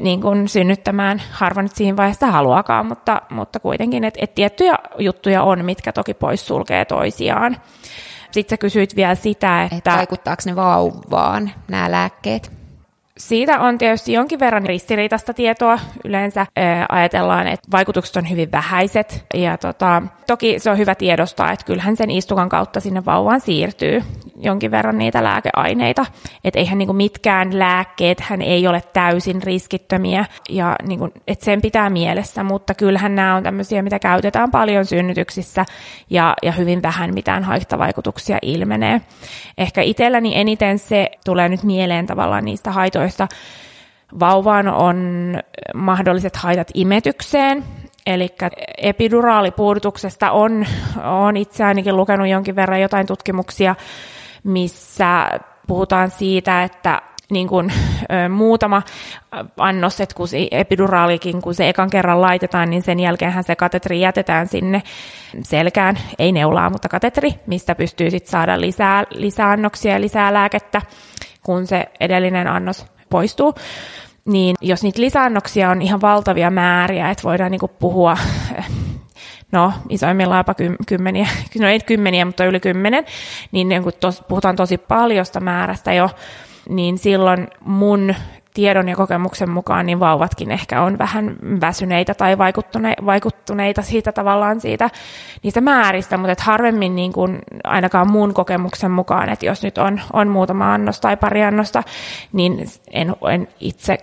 niin kuin synnyttämään. Harva nyt siinä vaiheessa haluakaan, mutta, mutta kuitenkin, että et tiettyjä juttuja on, mitkä toki poissulkee toisiaan. Sitten sä kysyit vielä sitä, että... Et vaikuttaako ne vauvaan nämä lääkkeet? Siitä on tietysti jonkin verran ristiriitaista tietoa. Yleensä ää, ajatellaan, että vaikutukset on hyvin vähäiset. Ja tota, toki se on hyvä tiedostaa, että kyllähän sen istukan kautta sinne vauvaan siirtyy jonkin verran niitä lääkeaineita. Että eihän niinku mitkään lääkkeet hän ei ole täysin riskittömiä. Ja niinku, että sen pitää mielessä, mutta kyllähän nämä on tämmöisiä, mitä käytetään paljon synnytyksissä ja, ja hyvin vähän mitään haittavaikutuksia ilmenee. Ehkä itselläni eniten se tulee nyt mieleen tavallaan niistä haitoista, vauvaan on mahdolliset haitat imetykseen. Eli epiduraalipuudutuksesta on, on itse ainakin lukenut jonkin verran jotain tutkimuksia, missä puhutaan siitä, että niin kuin, ö, muutama annos, että kun epiduraalikin, kun se ekan kerran laitetaan, niin sen jälkeenhän se katetri jätetään sinne selkään, ei neulaa, mutta katetri, mistä pystyy sitten saada lisää, lisää annoksia ja lisää lääkettä, kun se edellinen annos poistuu, niin jos niitä lisäannoksia on ihan valtavia määriä, että voidaan niin puhua no isoimmillaan jopa kymmeniä, no ei kymmeniä, mutta yli kymmenen, niin, niin kun tos, puhutaan tosi paljosta määrästä jo, niin silloin mun tiedon ja kokemuksen mukaan niin vauvatkin ehkä on vähän väsyneitä tai vaikuttune, vaikuttuneita siitä tavallaan siitä, niistä määristä, mutta et harvemmin niin kuin ainakaan mun kokemuksen mukaan, että jos nyt on, on muutama annos tai pari annosta, niin en, en itse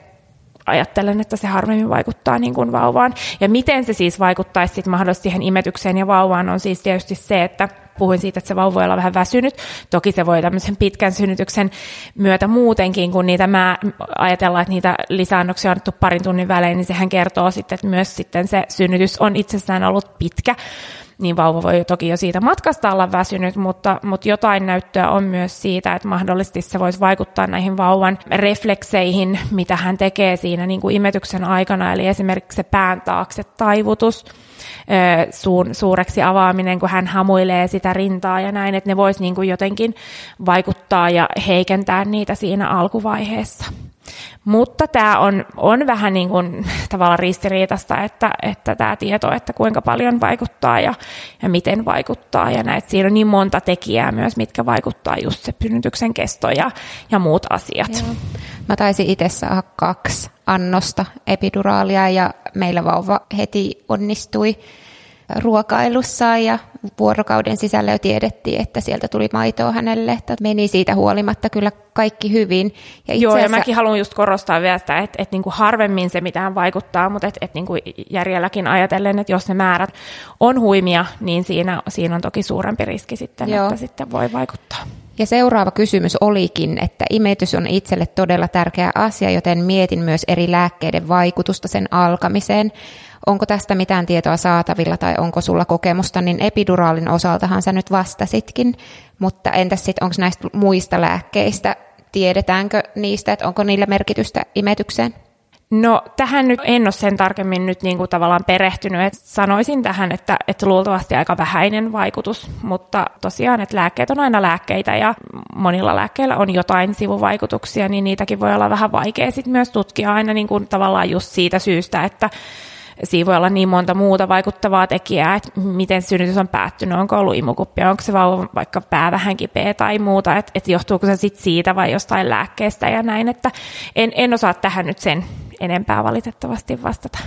ajattelen, että se harvemmin vaikuttaa niin kuin vauvaan. Ja miten se siis vaikuttaisi sitten mahdollisesti siihen imetykseen ja vauvaan on siis tietysti se, että puhuin siitä, että se vauva voi olla vähän väsynyt. Toki se voi tämmöisen pitkän synnytyksen myötä muutenkin, kun niitä mä ajatellaan, että niitä lisäannoksia on annettu parin tunnin välein, niin sehän kertoo sitten, että myös sitten se synnytys on itsessään ollut pitkä niin vauva voi toki jo siitä matkasta olla väsynyt, mutta, mutta jotain näyttöä on myös siitä, että mahdollisesti se voisi vaikuttaa näihin vauvan reflekseihin, mitä hän tekee siinä niin kuin imetyksen aikana, eli esimerkiksi se pään taakse taivutus, suun, suureksi avaaminen, kun hän hamuilee sitä rintaa ja näin, että ne voisi niin kuin jotenkin vaikuttaa ja heikentää niitä siinä alkuvaiheessa. Mutta tämä on, on vähän niin kuin tavallaan ristiriitasta, että, että tämä tieto, että kuinka paljon vaikuttaa ja, ja miten vaikuttaa. Ja näet, siinä on niin monta tekijää myös, mitkä vaikuttaa just se synnytyksen kesto ja, ja muut asiat. Joo. Mä taisin itse saada kaksi annosta epiduraalia ja meillä vauva heti onnistui ruokailussa ja vuorokauden sisällä jo tiedettiin, että sieltä tuli maitoa hänelle, että meni siitä huolimatta kyllä kaikki hyvin. Ja itse Joo, asiassa... ja mäkin haluan just korostaa vielä sitä, että, että niin kuin harvemmin se mitään vaikuttaa, mutta että, että niin kuin järjelläkin ajatellen, että jos ne määrät on huimia, niin siinä, siinä on toki suurempi riski sitten, Joo. että sitten voi vaikuttaa. Ja seuraava kysymys olikin, että imetys on itselle todella tärkeä asia, joten mietin myös eri lääkkeiden vaikutusta sen alkamiseen. Onko tästä mitään tietoa saatavilla tai onko sulla kokemusta, niin epiduraalin osaltahan sä nyt vastasitkin, mutta entäs sitten onko näistä muista lääkkeistä, tiedetäänkö niistä, että onko niillä merkitystä imetykseen? No tähän nyt en ole sen tarkemmin nyt niin kuin tavallaan perehtynyt, että sanoisin tähän, että, että luultavasti aika vähäinen vaikutus, mutta tosiaan, että lääkkeet on aina lääkkeitä ja monilla lääkkeillä on jotain sivuvaikutuksia, niin niitäkin voi olla vähän vaikea sitten myös tutkia aina niin kuin tavallaan just siitä syystä, että siinä voi olla niin monta muuta vaikuttavaa tekijää, että miten synnytys on päättynyt, onko ollut imukuppia, onko se vauva vaikka pää vähän kipeä tai muuta, että, että johtuuko se sitten siitä vai jostain lääkkeestä ja näin, että en, en osaa tähän nyt sen enempää valitettavasti vastata.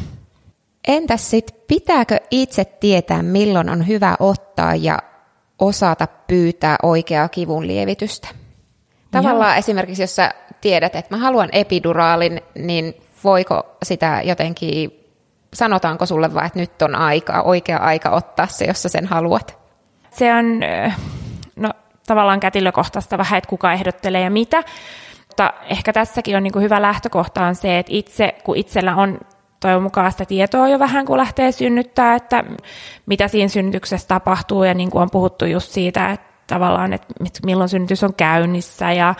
Entäs sitten, pitääkö itse tietää, milloin on hyvä ottaa ja osata pyytää oikeaa kivun lievitystä? Tavallaan Joo. esimerkiksi, jos sä tiedät, että mä haluan epiduraalin, niin voiko sitä jotenkin, sanotaanko sulle vaan, että nyt on aika, oikea aika ottaa se, jos sä sen haluat? Se on, no tavallaan kätilökohtaista vähän, että kuka ehdottelee ja mitä, mutta ehkä tässäkin on niin kuin hyvä lähtökohta on se, että itse, kun itsellä on toivon mukaan sitä tietoa jo vähän, kun lähtee synnyttää, että mitä siinä synnytyksessä tapahtuu, ja niin kuin on puhuttu just siitä, että tavallaan, että milloin synnytys on käynnissä ja,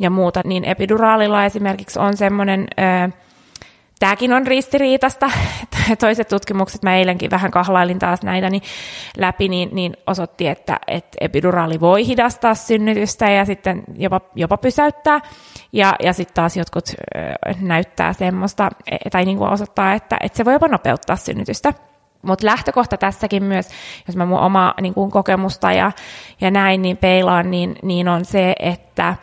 ja muuta, niin epiduraalilla esimerkiksi on semmoinen Tämäkin on ristiriitasta. Toiset tutkimukset, mä eilenkin vähän kahlailin taas näitä niin läpi, niin, niin osoitti, että, että epiduraali voi hidastaa synnytystä ja sitten jopa, jopa pysäyttää. Ja, ja sitten taas jotkut näyttää semmoista, e, tai niin kuin osoittaa, että, että se voi jopa nopeuttaa synnytystä. Mutta lähtökohta tässäkin myös, jos mä mun omaa niin kuin kokemusta ja, ja näin niin peilaan, niin, niin on se, että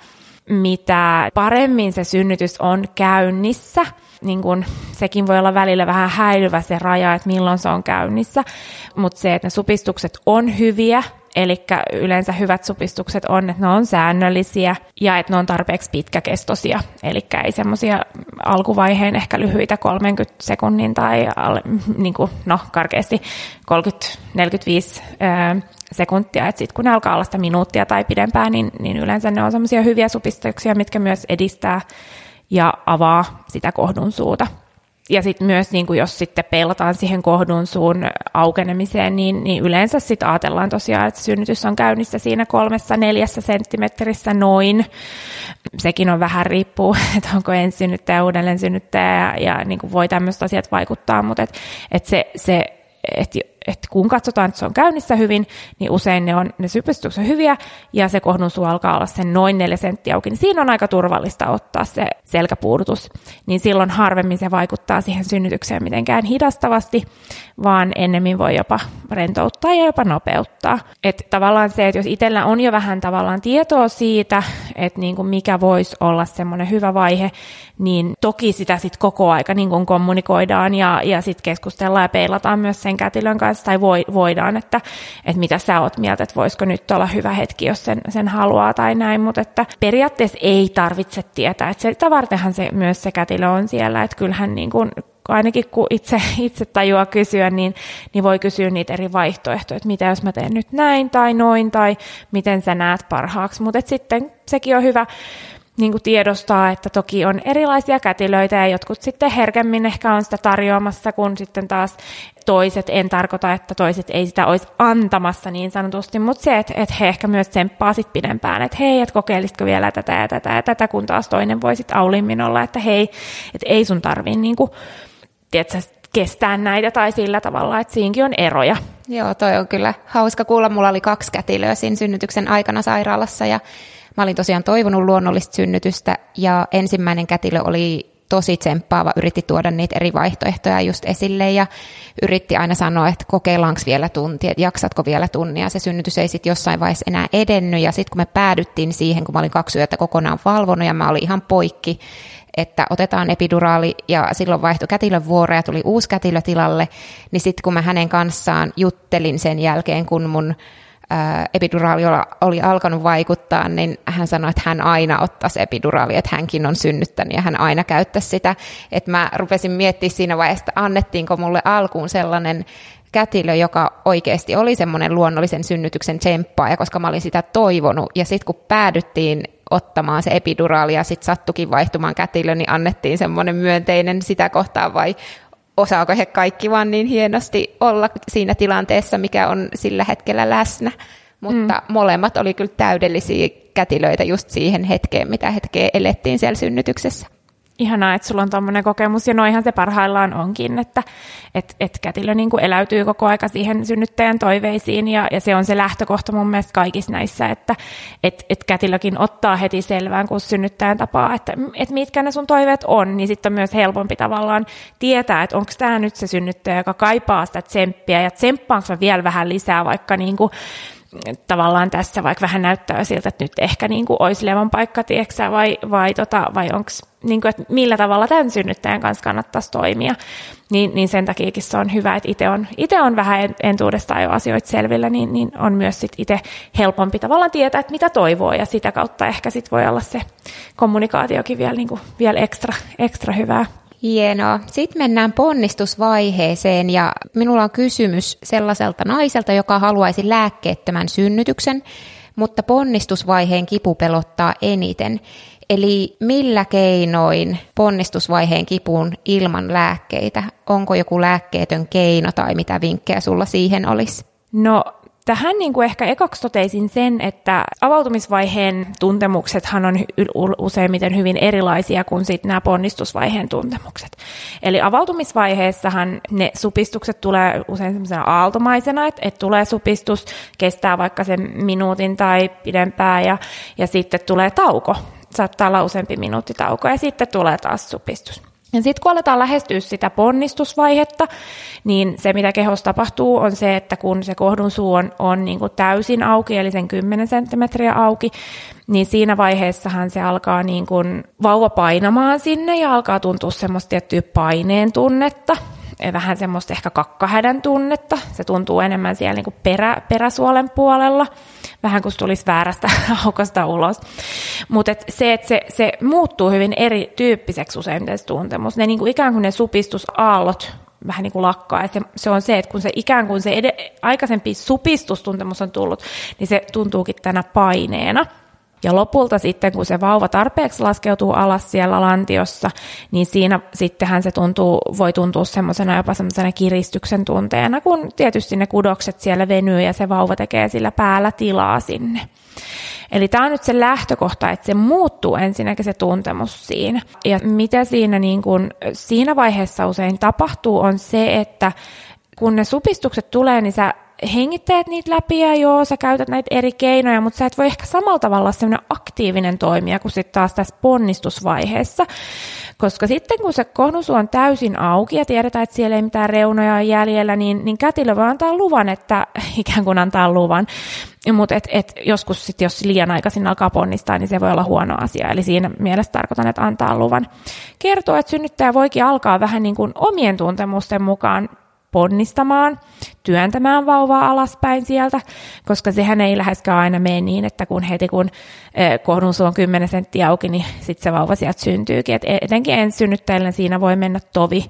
mitä paremmin se synnytys on käynnissä – niin kun, sekin voi olla välillä vähän häilyvä se raja, että milloin se on käynnissä, mutta se, että ne supistukset on hyviä, Eli yleensä hyvät supistukset on, että ne on säännöllisiä ja että ne on tarpeeksi pitkäkestoisia. Eli ei semmoisia alkuvaiheen ehkä lyhyitä 30 sekunnin tai niin kuin, no, karkeasti 30-45 sekuntia. Sitten kun ne alkaa olla sitä minuuttia tai pidempään, niin, niin yleensä ne on semmoisia hyviä supistuksia, mitkä myös edistää ja avaa sitä kohdun suuta. Ja sitten myös, niin kuin jos sitten peilataan siihen kohdun suun aukenemiseen, niin, niin yleensä sitten ajatellaan tosiaan, että synnytys on käynnissä siinä kolmessa neljässä senttimetrissä noin. Sekin on vähän riippuu, että onko ensisynnyttäjä, uudelleen synnyttäjä ja, ja niin kuin voi tämmöiset asiat vaikuttaa, mutta et, et se, se että että kun katsotaan, että se on käynnissä hyvin, niin usein ne, on, ne sypistykset on hyviä ja se kohdun suu alkaa olla sen noin neljä senttiä auki, niin siinä on aika turvallista ottaa se selkäpuudutus. Niin silloin harvemmin se vaikuttaa siihen synnytykseen mitenkään hidastavasti, vaan ennemmin voi jopa rentouttaa ja jopa nopeuttaa. Että tavallaan se, että jos itsellä on jo vähän tavallaan tietoa siitä, että niin kuin mikä voisi olla semmoinen hyvä vaihe, niin toki sitä sitten koko aika niin kuin kommunikoidaan ja, ja sitten keskustellaan ja peilataan myös sen kätilön kanssa tai voidaan, että, että mitä sä oot mieltä, että voisiko nyt olla hyvä hetki, jos sen, sen haluaa tai näin, mutta että periaatteessa ei tarvitse tietää, että sitä vartenhan se, myös se kätilö on siellä, että kyllähän niin kuin ainakin kun itse, itse tajua kysyä, niin, niin voi kysyä niitä eri vaihtoehtoja, että mitä jos mä teen nyt näin tai noin, tai miten sä näet parhaaksi. Mutta sitten sekin on hyvä niin kuin tiedostaa, että toki on erilaisia kätilöitä ja jotkut sitten herkemmin ehkä on sitä tarjoamassa, kun sitten taas toiset, en tarkoita, että toiset ei sitä olisi antamassa niin sanotusti, mutta se, että, että he ehkä myös tsemppaa sit pidempään, että hei, että kokeilisitko vielä tätä ja tätä ja tätä, kun taas toinen voi sitten aulimmin olla, että hei, että ei sun tarvii niin kuin, tiedätkö, kestää näitä tai sillä tavalla, että siinäkin on eroja. Joo, toi on kyllä hauska kuulla. Mulla oli kaksi kätilöä siinä synnytyksen aikana sairaalassa ja Mä olin tosiaan toivonut luonnollista synnytystä ja ensimmäinen kätilö oli tosi tsemppaava, yritti tuoda niitä eri vaihtoehtoja just esille ja yritti aina sanoa, että kokeillaanko vielä tuntia, jaksatko vielä tunnia. Se synnytys ei sitten jossain vaiheessa enää edennyt ja sitten kun me päädyttiin siihen, kun mä olin kaksi yötä kokonaan valvonut ja mä olin ihan poikki, että otetaan epiduraali ja silloin vaihtui kätilön vuoro ja tuli uusi kätilö tilalle, niin sitten kun mä hänen kanssaan juttelin sen jälkeen, kun mun epiduraali oli alkanut vaikuttaa, niin hän sanoi, että hän aina ottaisi epiduraali, että hänkin on synnyttänyt ja hän aina käyttäisi sitä. Että mä rupesin miettimään siinä vaiheessa, että annettiinko mulle alkuun sellainen kätilö, joka oikeasti oli semmoinen luonnollisen synnytyksen tsemppaaja, koska mä olin sitä toivonut. Ja sitten kun päädyttiin ottamaan se epiduraali ja sitten sattukin vaihtumaan kätilö, niin annettiin semmoinen myönteinen sitä kohtaa vai osaako he kaikki vaan niin hienosti olla siinä tilanteessa, mikä on sillä hetkellä läsnä. Mutta mm. molemmat oli kyllä täydellisiä kätilöitä just siihen hetkeen, mitä hetkeä elettiin siellä synnytyksessä ihanaa, että sulla on tuommoinen kokemus, ja noihan se parhaillaan onkin, että et, et kätilö niin kuin eläytyy koko aika siihen synnyttäjän toiveisiin, ja, ja se on se lähtökohta mun mielestä kaikissa näissä, että et, et kätilökin ottaa heti selvään, kun synnyttäjän tapaa, että et mitkä ne sun toiveet on, niin sitten on myös helpompi tavallaan tietää, että onko tämä nyt se synnyttäjä, joka kaipaa sitä tsemppiä, ja tsemppaanko vielä vähän lisää vaikka niin kuin tavallaan tässä vaikka vähän näyttää siltä, että nyt ehkä niin kuin olisi levon paikka, tieksä, vai, vai, tota, vai onko, niin kuin, että millä tavalla tämän synnyttäjän kanssa kannattaisi toimia. Niin, niin sen takiakin se on hyvä, että itse on, itse on vähän entuudestaan jo asioita selvillä, niin, niin on myös sit itse helpompi tavallaan tietää, että mitä toivoo, ja sitä kautta ehkä sit voi olla se kommunikaatiokin vielä, niin kuin, vielä ekstra, ekstra hyvää. Hienoa. Sitten mennään ponnistusvaiheeseen ja minulla on kysymys sellaiselta naiselta, joka haluaisi lääkkeettömän synnytyksen, mutta ponnistusvaiheen kipu pelottaa eniten. Eli millä keinoin ponnistusvaiheen kipuun ilman lääkkeitä? Onko joku lääkkeetön keino tai mitä vinkkejä sulla siihen olisi? No Tähän niin kuin ehkä ekaksi toteisin sen, että avautumisvaiheen tuntemuksethan on useimmiten hyvin erilaisia kuin sitten nämä ponnistusvaiheen tuntemukset. Eli avautumisvaiheessahan ne supistukset tulee usein semmoisena aaltomaisena, että, että tulee supistus, kestää vaikka sen minuutin tai pidempään ja, ja sitten tulee tauko. Saattaa olla useampi minuutti tauko ja sitten tulee taas supistus. Ja sitten kun aletaan lähestyä sitä ponnistusvaihetta, niin se mitä kehossa tapahtuu on se, että kun se kohdun suu on, on niin kuin täysin auki, eli sen 10 senttimetriä auki, niin siinä vaiheessahan se alkaa niin kuin vauva painamaan sinne ja alkaa tuntua semmoista tiettyä paineen tunnetta vähän semmoista ehkä kakkahädän tunnetta. Se tuntuu enemmän siellä niin kuin perä, peräsuolen puolella, vähän kuin tulisi väärästä aukosta ulos. Mutta et se, että se, se muuttuu hyvin erityyppiseksi useimmiten se tuntemus. Ne niin kuin ikään kuin ne supistusaallot vähän niin kuin lakkaa. Ja se, se on se, että kun se ikään kuin se ed- aikaisempi supistustuntemus on tullut, niin se tuntuukin tänä paineena. Ja lopulta sitten, kun se vauva tarpeeksi laskeutuu alas siellä lantiossa, niin siinä sittenhän se tuntuu, voi tuntua semmoisena jopa semmoisena kiristyksen tunteena, kun tietysti ne kudokset siellä venyy ja se vauva tekee sillä päällä tilaa sinne. Eli tämä on nyt se lähtökohta, että se muuttuu ensinnäkin se tuntemus siinä. Ja mitä siinä, niin kun, siinä vaiheessa usein tapahtuu on se, että kun ne supistukset tulee, niin sä hengittäjät niitä läpi ja joo, sä käytät näitä eri keinoja, mutta sä et voi ehkä samalla tavalla olla aktiivinen toimija kuin sitten taas tässä ponnistusvaiheessa. Koska sitten kun se kohnusu on täysin auki ja tiedetään, että siellä ei mitään reunoja jäljellä, niin, niin kätilö voi antaa luvan, että ikään kuin antaa luvan. Mutta et, et joskus sit, jos liian aikaisin alkaa ponnistaa, niin se voi olla huono asia. Eli siinä mielessä tarkoitan, että antaa luvan. Kertoo, että synnyttäjä voikin alkaa vähän niin kuin omien tuntemusten mukaan ponnistamaan, työntämään vauvaa alaspäin sieltä, koska sehän ei läheskään aina mene niin, että kun heti kun kohdun on 10 senttiä auki, niin sitten se vauva sieltä syntyykin. Et etenkin ensisynnyttäjillä siinä voi mennä tovi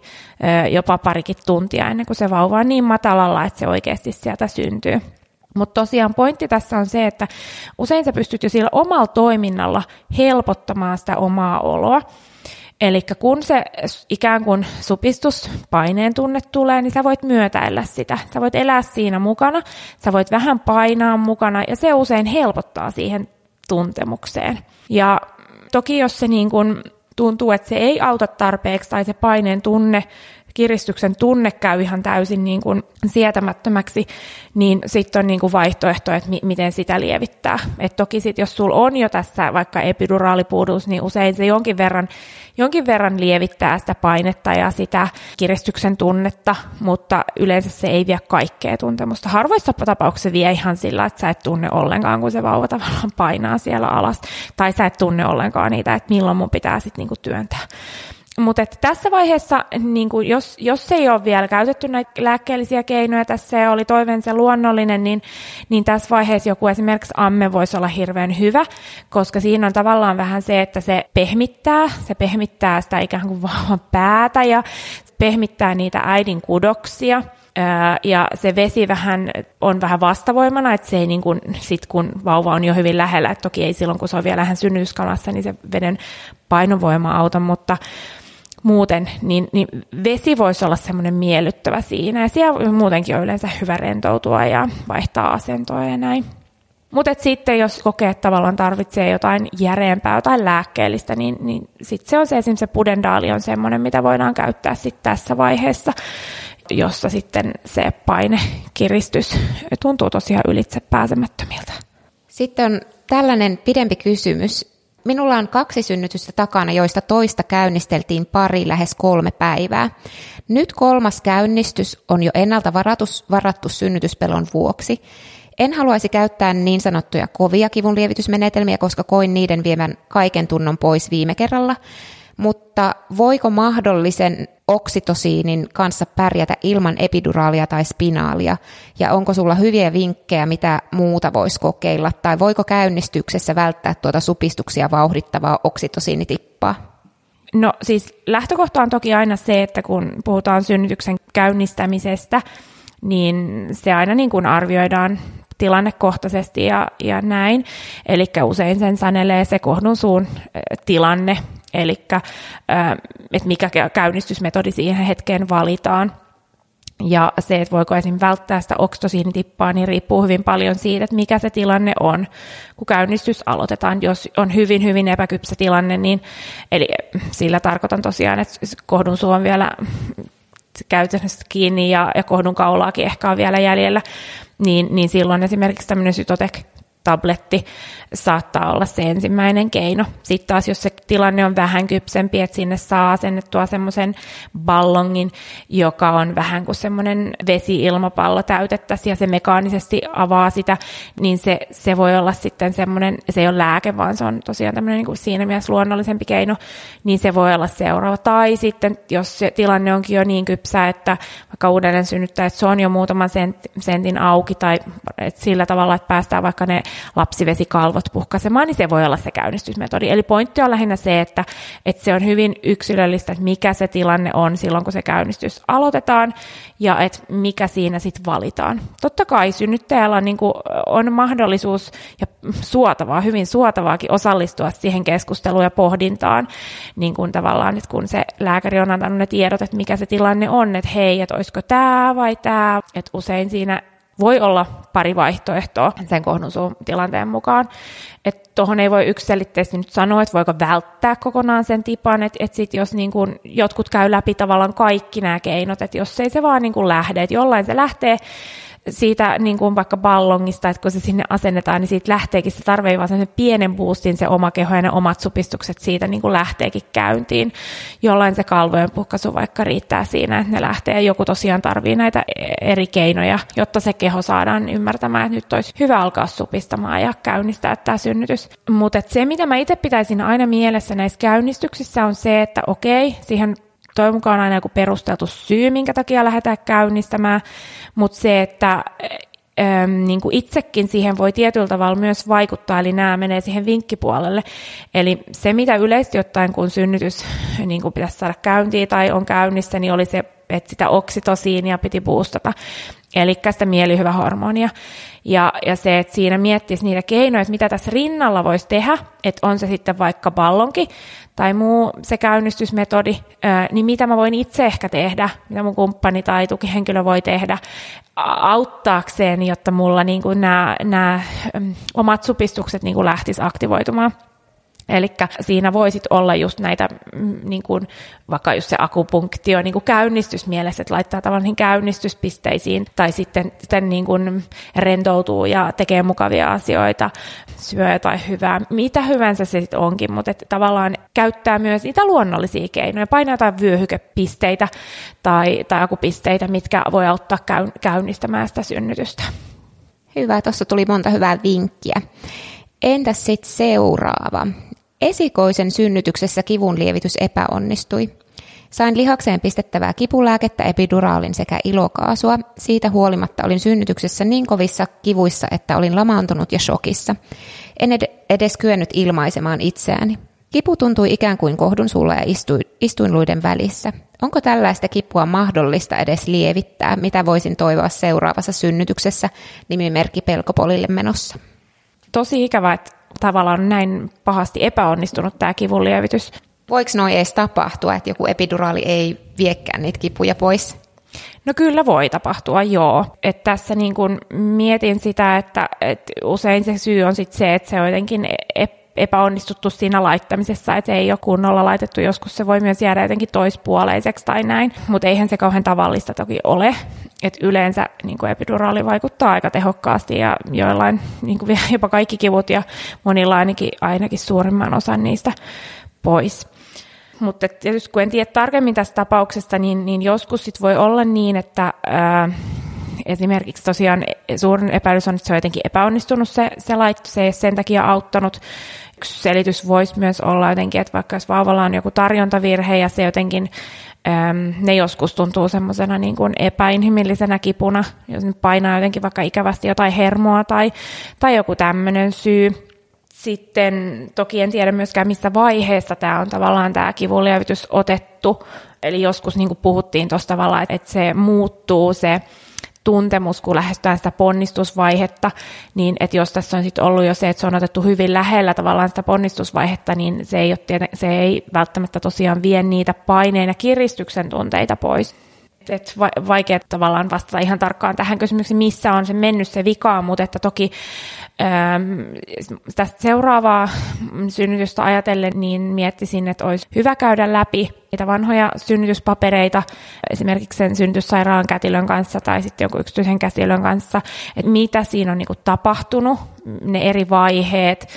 jopa parikin tuntia ennen kuin se vauva on niin matalalla, että se oikeasti sieltä syntyy. Mutta tosiaan pointti tässä on se, että usein sä pystyt jo sillä omalla toiminnalla helpottamaan sitä omaa oloa. Eli kun se ikään kuin supistuspaineen tunne tulee, niin sä voit myötäillä sitä. Sä voit elää siinä mukana, sä voit vähän painaa mukana ja se usein helpottaa siihen tuntemukseen. Ja toki jos se niin kuin tuntuu, että se ei auta tarpeeksi tai se paineen tunne kiristyksen tunne käy ihan täysin niin kuin sietämättömäksi, niin sitten on niin kuin vaihtoehto, että mi- miten sitä lievittää. Et toki sitten jos sulla on jo tässä vaikka epiduraalipuudus, niin usein se jonkin verran, jonkin verran lievittää sitä painetta ja sitä kiristyksen tunnetta, mutta yleensä se ei vie kaikkea tuntemusta. Harvoissa tapauksissa vie ihan sillä, että sä et tunne ollenkaan, kun se vauva tavallaan painaa siellä alas, tai sä et tunne ollenkaan niitä, että milloin mun pitää sitten niinku työntää. Mutta tässä vaiheessa, niin kun jos, jos ei ole vielä käytetty näitä lääkkeellisiä keinoja, tässä oli toiveensa luonnollinen, niin, niin tässä vaiheessa joku esimerkiksi amme voisi olla hirveän hyvä, koska siinä on tavallaan vähän se, että se pehmittää, se pehmittää sitä ikään kuin vauvan päätä ja pehmittää niitä äidin kudoksia. Ja se vesi vähän on vähän vastavoimana, että se ei niin kuin, sit kun vauva on jo hyvin lähellä, että toki ei silloin kun se on vielä vähän synnyyskalassa, niin se veden painovoima auta, mutta muuten, niin, niin vesi voisi olla semmoinen miellyttävä siinä. Ja siellä muutenkin on yleensä hyvä rentoutua ja vaihtaa asentoa ja näin. Mutta sitten jos kokee, että tavallaan tarvitsee jotain järeempää, jotain lääkkeellistä, niin, niin sitten se on se esimerkiksi se pudendaali on semmoinen, mitä voidaan käyttää sitten tässä vaiheessa, jossa sitten se painekiristys tuntuu tosiaan ylitse pääsemättömiltä. Sitten on tällainen pidempi kysymys. Minulla on kaksi synnytystä takana, joista toista käynnisteltiin pari lähes kolme päivää. Nyt kolmas käynnistys on jo ennalta varatus, varattu synnytyspelon vuoksi. En haluaisi käyttää niin sanottuja kovia kivunlievitysmenetelmiä, koska koin niiden viemän kaiken tunnon pois viime kerralla. Mutta voiko mahdollisen oksitosiinin kanssa pärjätä ilman epiduraalia tai spinaalia? Ja onko sulla hyviä vinkkejä, mitä muuta voisi kokeilla? Tai voiko käynnistyksessä välttää tuota supistuksia vauhdittavaa oksitosiinitippaa? No siis lähtökohta on toki aina se, että kun puhutaan synnytyksen käynnistämisestä, niin se aina niin kuin arvioidaan tilannekohtaisesti ja, ja näin. Eli usein sen sanelee se kohdun suun tilanne, eli että mikä käynnistysmetodi siihen hetkeen valitaan. Ja se, että voiko esim. välttää sitä oksitosiinitippaa, niin riippuu hyvin paljon siitä, että mikä se tilanne on, kun käynnistys aloitetaan. Jos on hyvin, hyvin epäkypsä tilanne, niin eli sillä tarkoitan tosiaan, että kohdun suu on vielä käytännössä kiinni ja, ja kohdun kaulaakin ehkä on vielä jäljellä, niin, niin silloin esimerkiksi tämmöinen sytotek tabletti saattaa olla se ensimmäinen keino. Sitten taas, jos se tilanne on vähän kypsempi, että sinne saa asennettua semmoisen ballongin, joka on vähän kuin semmoinen vesi-ilmapallo täytettäisiin ja se mekaanisesti avaa sitä, niin se, se voi olla sitten semmoinen, se ei ole lääke, vaan se on tosiaan tämmöinen niin kuin siinä mielessä luonnollisempi keino, niin se voi olla seuraava. Tai sitten, jos se tilanne onkin jo niin kypsä, että vaikka uudelleen synnyttää, että se on jo muutaman sentin auki tai sillä tavalla, että päästään vaikka ne lapsivesikalvot puhkaisemaan, niin se voi olla se käynnistysmetodi. Eli pointti on lähinnä se, että, että se on hyvin yksilöllistä, että mikä se tilanne on silloin, kun se käynnistys aloitetaan ja että mikä siinä sitten valitaan. Totta kai synnyttäjällä on, niin kuin, on mahdollisuus ja suotavaa, hyvin suotavaakin osallistua siihen keskusteluun ja pohdintaan, niin kuin tavallaan, että kun se lääkäri on antanut ne tiedot, että mikä se tilanne on, että hei, että olisiko tämä vai tämä, että usein siinä voi olla pari vaihtoehtoa sen kohdunsuun tilanteen mukaan. Että tuohon ei voi yksiselitteisesti nyt sanoa, että voiko välttää kokonaan sen tipan, että et sit jos niin kun jotkut käy läpi tavallaan kaikki nämä keinot, että jos ei se vaan niin kun lähde, että jollain se lähtee siitä niin kuin vaikka ballongista, että kun se sinne asennetaan, niin siitä lähteekin, se tarvii vaan sen pienen boostin, se oma keho ja ne omat supistukset siitä niin kuin lähteekin käyntiin. Jollain se kalvojen puhkaisu vaikka riittää siinä, että ne lähtee. Joku tosiaan tarvii näitä eri keinoja, jotta se keho saadaan ymmärtämään, että nyt olisi hyvä alkaa supistamaan ja käynnistää tämä synnytys. Mutta se, mitä mä itse pitäisin aina mielessä näissä käynnistyksissä on se, että okei, siihen toivon mukaan aina joku perusteltu syy, minkä takia lähdetään käynnistämään, mutta se, että niin kuin itsekin siihen voi tietyllä tavalla myös vaikuttaa, eli nämä menee siihen vinkkipuolelle. Eli se, mitä yleisesti ottaen, kun synnytys niin kuin pitäisi saada käyntiin tai on käynnissä, niin oli se, että sitä oksitosiinia piti boostata, eli sitä mielihyvähormonia. Ja, ja se, että siinä miettisi niitä keinoja, että mitä tässä rinnalla voisi tehdä, että on se sitten vaikka ballonki tai muu se käynnistysmetodi, niin mitä mä voin itse ehkä tehdä, mitä mun kumppani tai tukihenkilö voi tehdä auttaakseen, jotta mulla niin kuin nämä, nämä omat supistukset niin kuin lähtisi aktivoitumaan. Eli siinä voisit olla just näitä, mm, niin kuin, vaikka just se akupunktio niin käynnistysmielessä, että laittaa tavallaan käynnistyspisteisiin, tai sitten, sitten niin kuin rentoutuu ja tekee mukavia asioita, syö jotain hyvää, mitä hyvänsä se sitten onkin, mutta että tavallaan käyttää myös niitä luonnollisia keinoja, painaa jotain vyöhykepisteitä tai, tai akupisteitä, mitkä voi auttaa käynnistämään sitä synnytystä. Hyvä, tuossa tuli monta hyvää vinkkiä. Entäs sitten seuraava? Esikoisen synnytyksessä kivun lievitys epäonnistui. Sain lihakseen pistettävää kipulääkettä, epiduraalin sekä ilokaasua. Siitä huolimatta olin synnytyksessä niin kovissa kivuissa, että olin lamaantunut ja shokissa. En edes kyennyt ilmaisemaan itseäni. Kipu tuntui ikään kuin kohdun sulla ja istuinluiden välissä. Onko tällaista kipua mahdollista edes lievittää? Mitä voisin toivoa seuraavassa synnytyksessä nimimerkki pelkopolille menossa? Tosi ikävä, että tavallaan näin pahasti epäonnistunut tämä kivunlievitys. Voiko noin edes tapahtua, että joku epiduraali ei viekään niitä kipuja pois? No kyllä voi tapahtua, joo. Et tässä niin kun mietin sitä, että, että usein se syy on sit se, että se on jotenkin epäonnistuttu siinä laittamisessa, että se ei ole kunnolla laitettu. Joskus se voi myös jäädä jotenkin toispuoleiseksi tai näin, mutta eihän se kauhean tavallista toki ole. Et yleensä niin epiduraali vaikuttaa aika tehokkaasti ja joillain niin kuin jopa kaikki kivut ja monilla ainakin, ainakin suurimman osan niistä pois. Mutta tietysti kun en tiedä tarkemmin tästä tapauksesta, niin, niin joskus sit voi olla niin, että ää, esimerkiksi tosiaan suurin epäilys on, että se on jotenkin epäonnistunut se, se laitto, se ei sen takia auttanut. Yksi selitys voisi myös olla jotenkin, että vaikka jos vauvalla on joku tarjontavirhe ja se jotenkin ne joskus tuntuu semmoisena niin kuin epäinhimillisenä kipuna, jos nyt painaa jotenkin vaikka ikävästi jotain hermoa tai, tai joku tämmöinen syy. Sitten toki en tiedä myöskään, missä vaiheessa tämä on tavallaan tämä kivunlievitys otettu. Eli joskus niin kuin puhuttiin tuosta tavallaan, että se muuttuu se tuntemus, kun lähestytään sitä ponnistusvaihetta, niin että jos tässä on sitten ollut jo se, että se on otettu hyvin lähellä tavallaan sitä ponnistusvaihetta, niin se ei, ole tieten, se ei välttämättä tosiaan vie niitä paineen ja kiristyksen tunteita pois. Et vaikea tavallaan vastata ihan tarkkaan tähän kysymykseen, missä on se mennyt se vika, mutta että toki tästä seuraavaa synnytystä ajatellen, niin miettisin, että olisi hyvä käydä läpi niitä vanhoja synnytyspapereita, esimerkiksi sen synnytyssairaalan kätilön kanssa tai sitten jonkun yksityisen kätilön kanssa, että mitä siinä on niin kuin tapahtunut, ne eri vaiheet,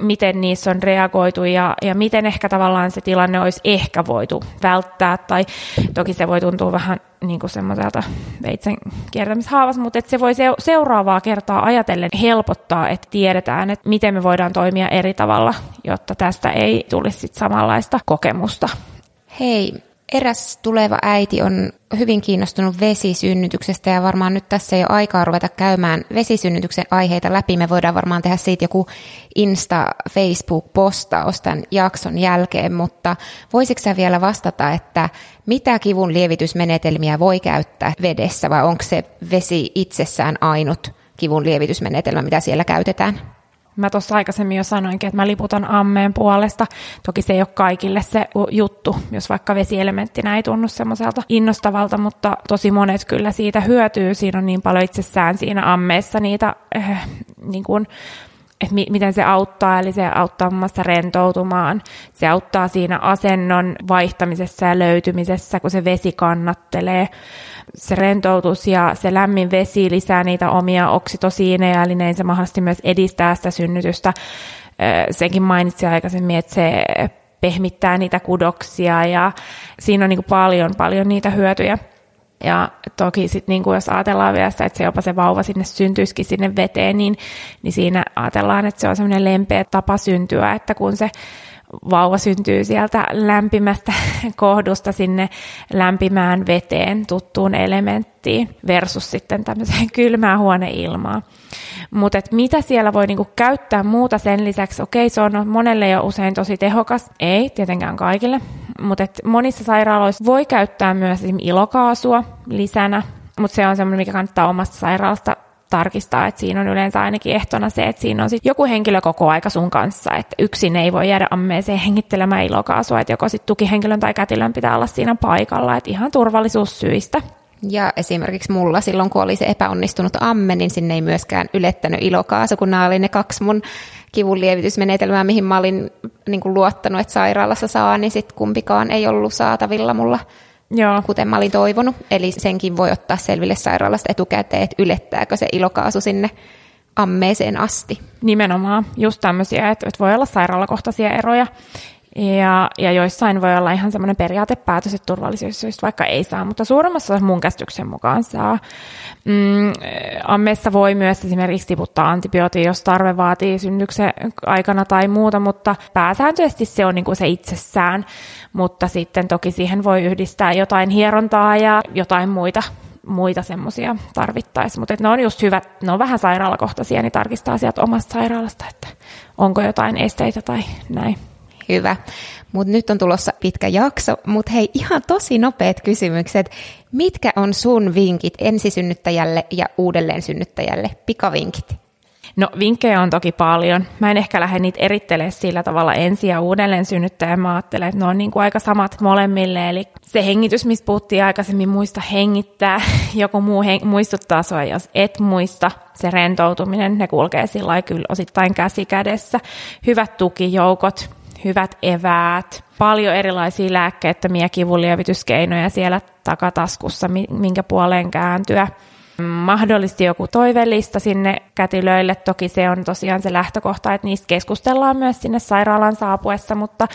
miten niissä on reagoitu ja, ja miten ehkä tavallaan se tilanne olisi ehkä voitu välttää. Tai toki se voi tuntua vähän niin kuin semmoiselta veitsen kiertämishaavas, mutta että se voi seuraavaa kertaa ajatellen helpottaa, että tiedetään, että miten me voidaan toimia eri tavalla, jotta tästä ei tulisi sit samanlaista kokemusta. Hei, Eräs tuleva äiti on hyvin kiinnostunut vesisynnytyksestä ja varmaan nyt tässä ei ole aikaa ruveta käymään vesisynnytyksen aiheita läpi. Me voidaan varmaan tehdä siitä joku Insta-Facebook-postaus tämän jakson jälkeen, mutta voisitko sä vielä vastata, että mitä kivun lievitysmenetelmiä voi käyttää vedessä vai onko se vesi itsessään ainut kivun lievitysmenetelmä, mitä siellä käytetään? Mä tuossa aikaisemmin jo sanoinkin, että mä liputan ammeen puolesta. Toki se ei ole kaikille se juttu, jos vaikka vesielementtinä ei tunnu semmoiselta innostavalta, mutta tosi monet kyllä siitä hyötyy. Siinä on niin paljon itsessään siinä ammeessa niitä äh, niin kuin, että mi- miten se auttaa, eli se auttaa muun muassa rentoutumaan. Se auttaa siinä asennon vaihtamisessa ja löytymisessä, kun se vesi kannattelee. Se rentoutus ja se lämmin vesi lisää niitä omia oksitosiineja, eli näin se mahdollisesti myös edistää sitä synnytystä. Senkin mainitsin aikaisemmin, että se pehmittää niitä kudoksia ja siinä on niin paljon, paljon niitä hyötyjä. Ja toki sitten niin kuin jos ajatellaan vielä sitä, että se jopa se vauva sinne syntyisikin sinne veteen, niin, niin siinä ajatellaan, että se on semmoinen lempeä tapa syntyä, että kun se vauva syntyy sieltä lämpimästä kohdusta sinne lämpimään veteen, tuttuun elementtiin, versus sitten tämmöiseen kylmään huoneilmaan. Mutta mitä siellä voi niinku käyttää muuta sen lisäksi, okei se on monelle jo usein tosi tehokas, ei tietenkään kaikille, mutta monissa sairaaloissa voi käyttää myös ilokaasua lisänä, mutta se on semmoinen, mikä kannattaa omasta sairaalasta tarkistaa, että siinä on yleensä ainakin ehtona se, että siinä on sit joku henkilö koko aika sun kanssa, että yksin ei voi jäädä ammeeseen hengittelemään ilokaasua, että joko sitten tukihenkilön tai kätilön pitää olla siinä paikalla, että ihan turvallisuussyistä. Ja esimerkiksi mulla silloin, kun oli se epäonnistunut amme, niin sinne ei myöskään ylettänyt ilokaasu, kun nämä oli ne kaksi mun kivunlievitysmenetelmää, mihin mä olin niin kuin luottanut, että sairaalassa saa, niin sitten kumpikaan ei ollut saatavilla mulla Joo. kuten mä olin toivonut. Eli senkin voi ottaa selville sairaalasta etukäteen, että ylettääkö se ilokaasu sinne ammeeseen asti. Nimenomaan, just tämmöisiä, että, että voi olla sairaalakohtaisia eroja. Ja, ja joissain voi olla ihan semmoinen periaatepäätös, että turvallisuussyistä vaikka ei saa, mutta suurimmassa mun käsityksen mukaan saa. Mm, ammeessa voi myös esimerkiksi tiputtaa antibiootia, jos tarve vaatii synnyksen aikana tai muuta, mutta pääsääntöisesti se on niin kuin se itsessään, mutta sitten toki siihen voi yhdistää jotain hierontaa ja jotain muita muita semmoisia tarvittaisiin. Mutta ne on just hyvät, ne on vähän sairaalakohtaisia, niin tarkistaa sieltä omasta sairaalasta, että onko jotain esteitä tai näin. Hyvä. Mutta nyt on tulossa pitkä jakso, mutta hei ihan tosi nopeat kysymykset. Mitkä on sun vinkit ensisynnyttäjälle ja uudelleen synnyttäjälle? Pikavinkit. No vinkkejä on toki paljon. Mä en ehkä lähde niitä erittelemään sillä tavalla ensi- ja uudelleen synnyttäjä. Mä ajattelen, että ne on niin kuin aika samat molemmille. Eli se hengitys, mistä puhuttiin aikaisemmin, muista hengittää. Joku muu heng- muistuttaa sua, jos et muista. Se rentoutuminen, ne kulkee sillä kyllä osittain käsi kädessä. Hyvät tukijoukot, hyvät eväät, paljon erilaisia lääkkeettömiä kivunlievityskeinoja siellä takataskussa, minkä puoleen kääntyä. Mahdollisesti joku toivellista sinne kätilöille. Toki se on tosiaan se lähtökohta, että niistä keskustellaan myös sinne sairaalan saapuessa, mutta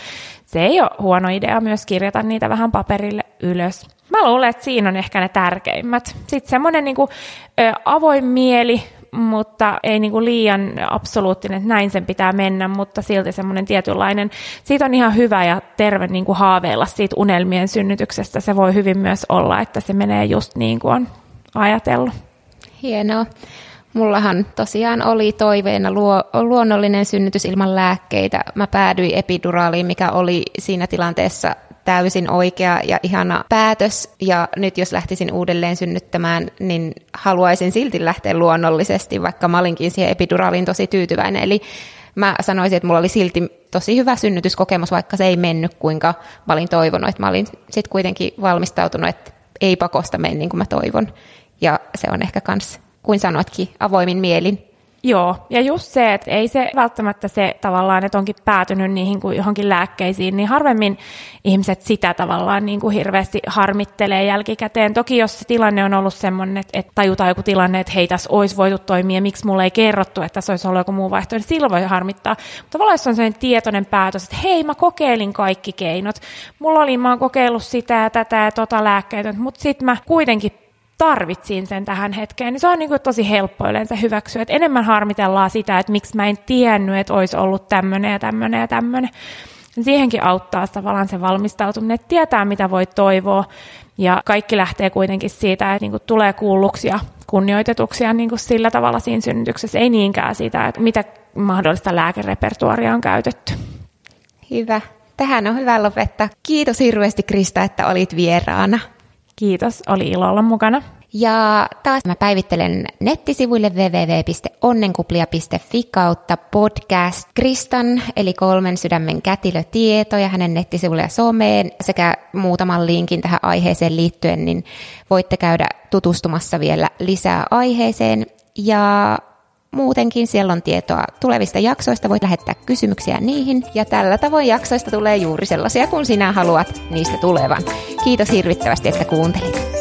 se ei ole huono idea myös kirjata niitä vähän paperille ylös. Mä luulen, että siinä on ehkä ne tärkeimmät. Sitten semmoinen niin avoin mieli, mutta ei niin kuin liian absoluuttinen, että näin sen pitää mennä, mutta silti semmoinen tietynlainen, siitä on ihan hyvä ja terve niin kuin haaveilla siitä unelmien synnytyksestä. Se voi hyvin myös olla, että se menee just niin kuin on ajatellut. Hienoa. Mullahan tosiaan oli toiveena luo, luonnollinen synnytys ilman lääkkeitä. Mä päädyin epiduraaliin, mikä oli siinä tilanteessa täysin oikea ja ihana päätös. Ja nyt jos lähtisin uudelleen synnyttämään, niin haluaisin silti lähteä luonnollisesti, vaikka mä olinkin siihen epiduraaliin tosi tyytyväinen. Eli mä sanoisin, että mulla oli silti tosi hyvä synnytyskokemus, vaikka se ei mennyt kuinka mä olin toivonut. Että mä olin sitten kuitenkin valmistautunut, että ei pakosta mene niin kuin mä toivon. Ja se on ehkä kans, kuin sanoitkin, avoimin mielin Joo, ja just se, että ei se välttämättä se tavallaan, että onkin päätynyt niihin kuin johonkin lääkkeisiin, niin harvemmin ihmiset sitä tavallaan niin kuin hirveästi harmittelee jälkikäteen. Toki jos se tilanne on ollut semmoinen, että, että tajutaan joku tilanne, että hei, tässä olisi voitu toimia, miksi mulle ei kerrottu, että tässä olisi ollut joku muu vaihtoehto, niin silloin voi harmittaa. Mutta tavallaan jos on sellainen tietoinen päätös, että hei, mä kokeilin kaikki keinot, mulla oli, mä oon kokeillut sitä ja tätä ja tota lääkkeitä, mutta sitten mä kuitenkin tarvitsin sen tähän hetkeen, niin se on niin kuin tosi helppo yleensä hyväksyä. Et enemmän harmitellaan sitä, että miksi mä en tiennyt, että olisi ollut tämmöinen ja tämmöinen ja tämmöinen. Siihenkin auttaa tavallaan se valmistautuminen, että tietää mitä voi toivoa. Ja kaikki lähtee kuitenkin siitä, että niin kuin tulee kuulluksi ja kunnioitetuksi ja niin kuin sillä tavalla siinä synnytyksessä. Ei niinkään siitä, että mitä mahdollista lääkerepertuaria on käytetty. Hyvä. Tähän on hyvä lopettaa. Kiitos hirveästi Krista, että olit vieraana. Kiitos, oli ilo olla mukana. Ja taas mä päivittelen nettisivuille www.onnenkuplia.fi kautta podcast Kristan, eli kolmen sydämen kätilötietoja hänen nettisivuille ja someen sekä muutaman linkin tähän aiheeseen liittyen, niin voitte käydä tutustumassa vielä lisää aiheeseen. Ja muutenkin siellä on tietoa tulevista jaksoista, voit lähettää kysymyksiä niihin, ja tällä tavoin jaksoista tulee juuri sellaisia, kun sinä haluat niistä tulevan. Kiitos hirvittävästi, että kuuntelit.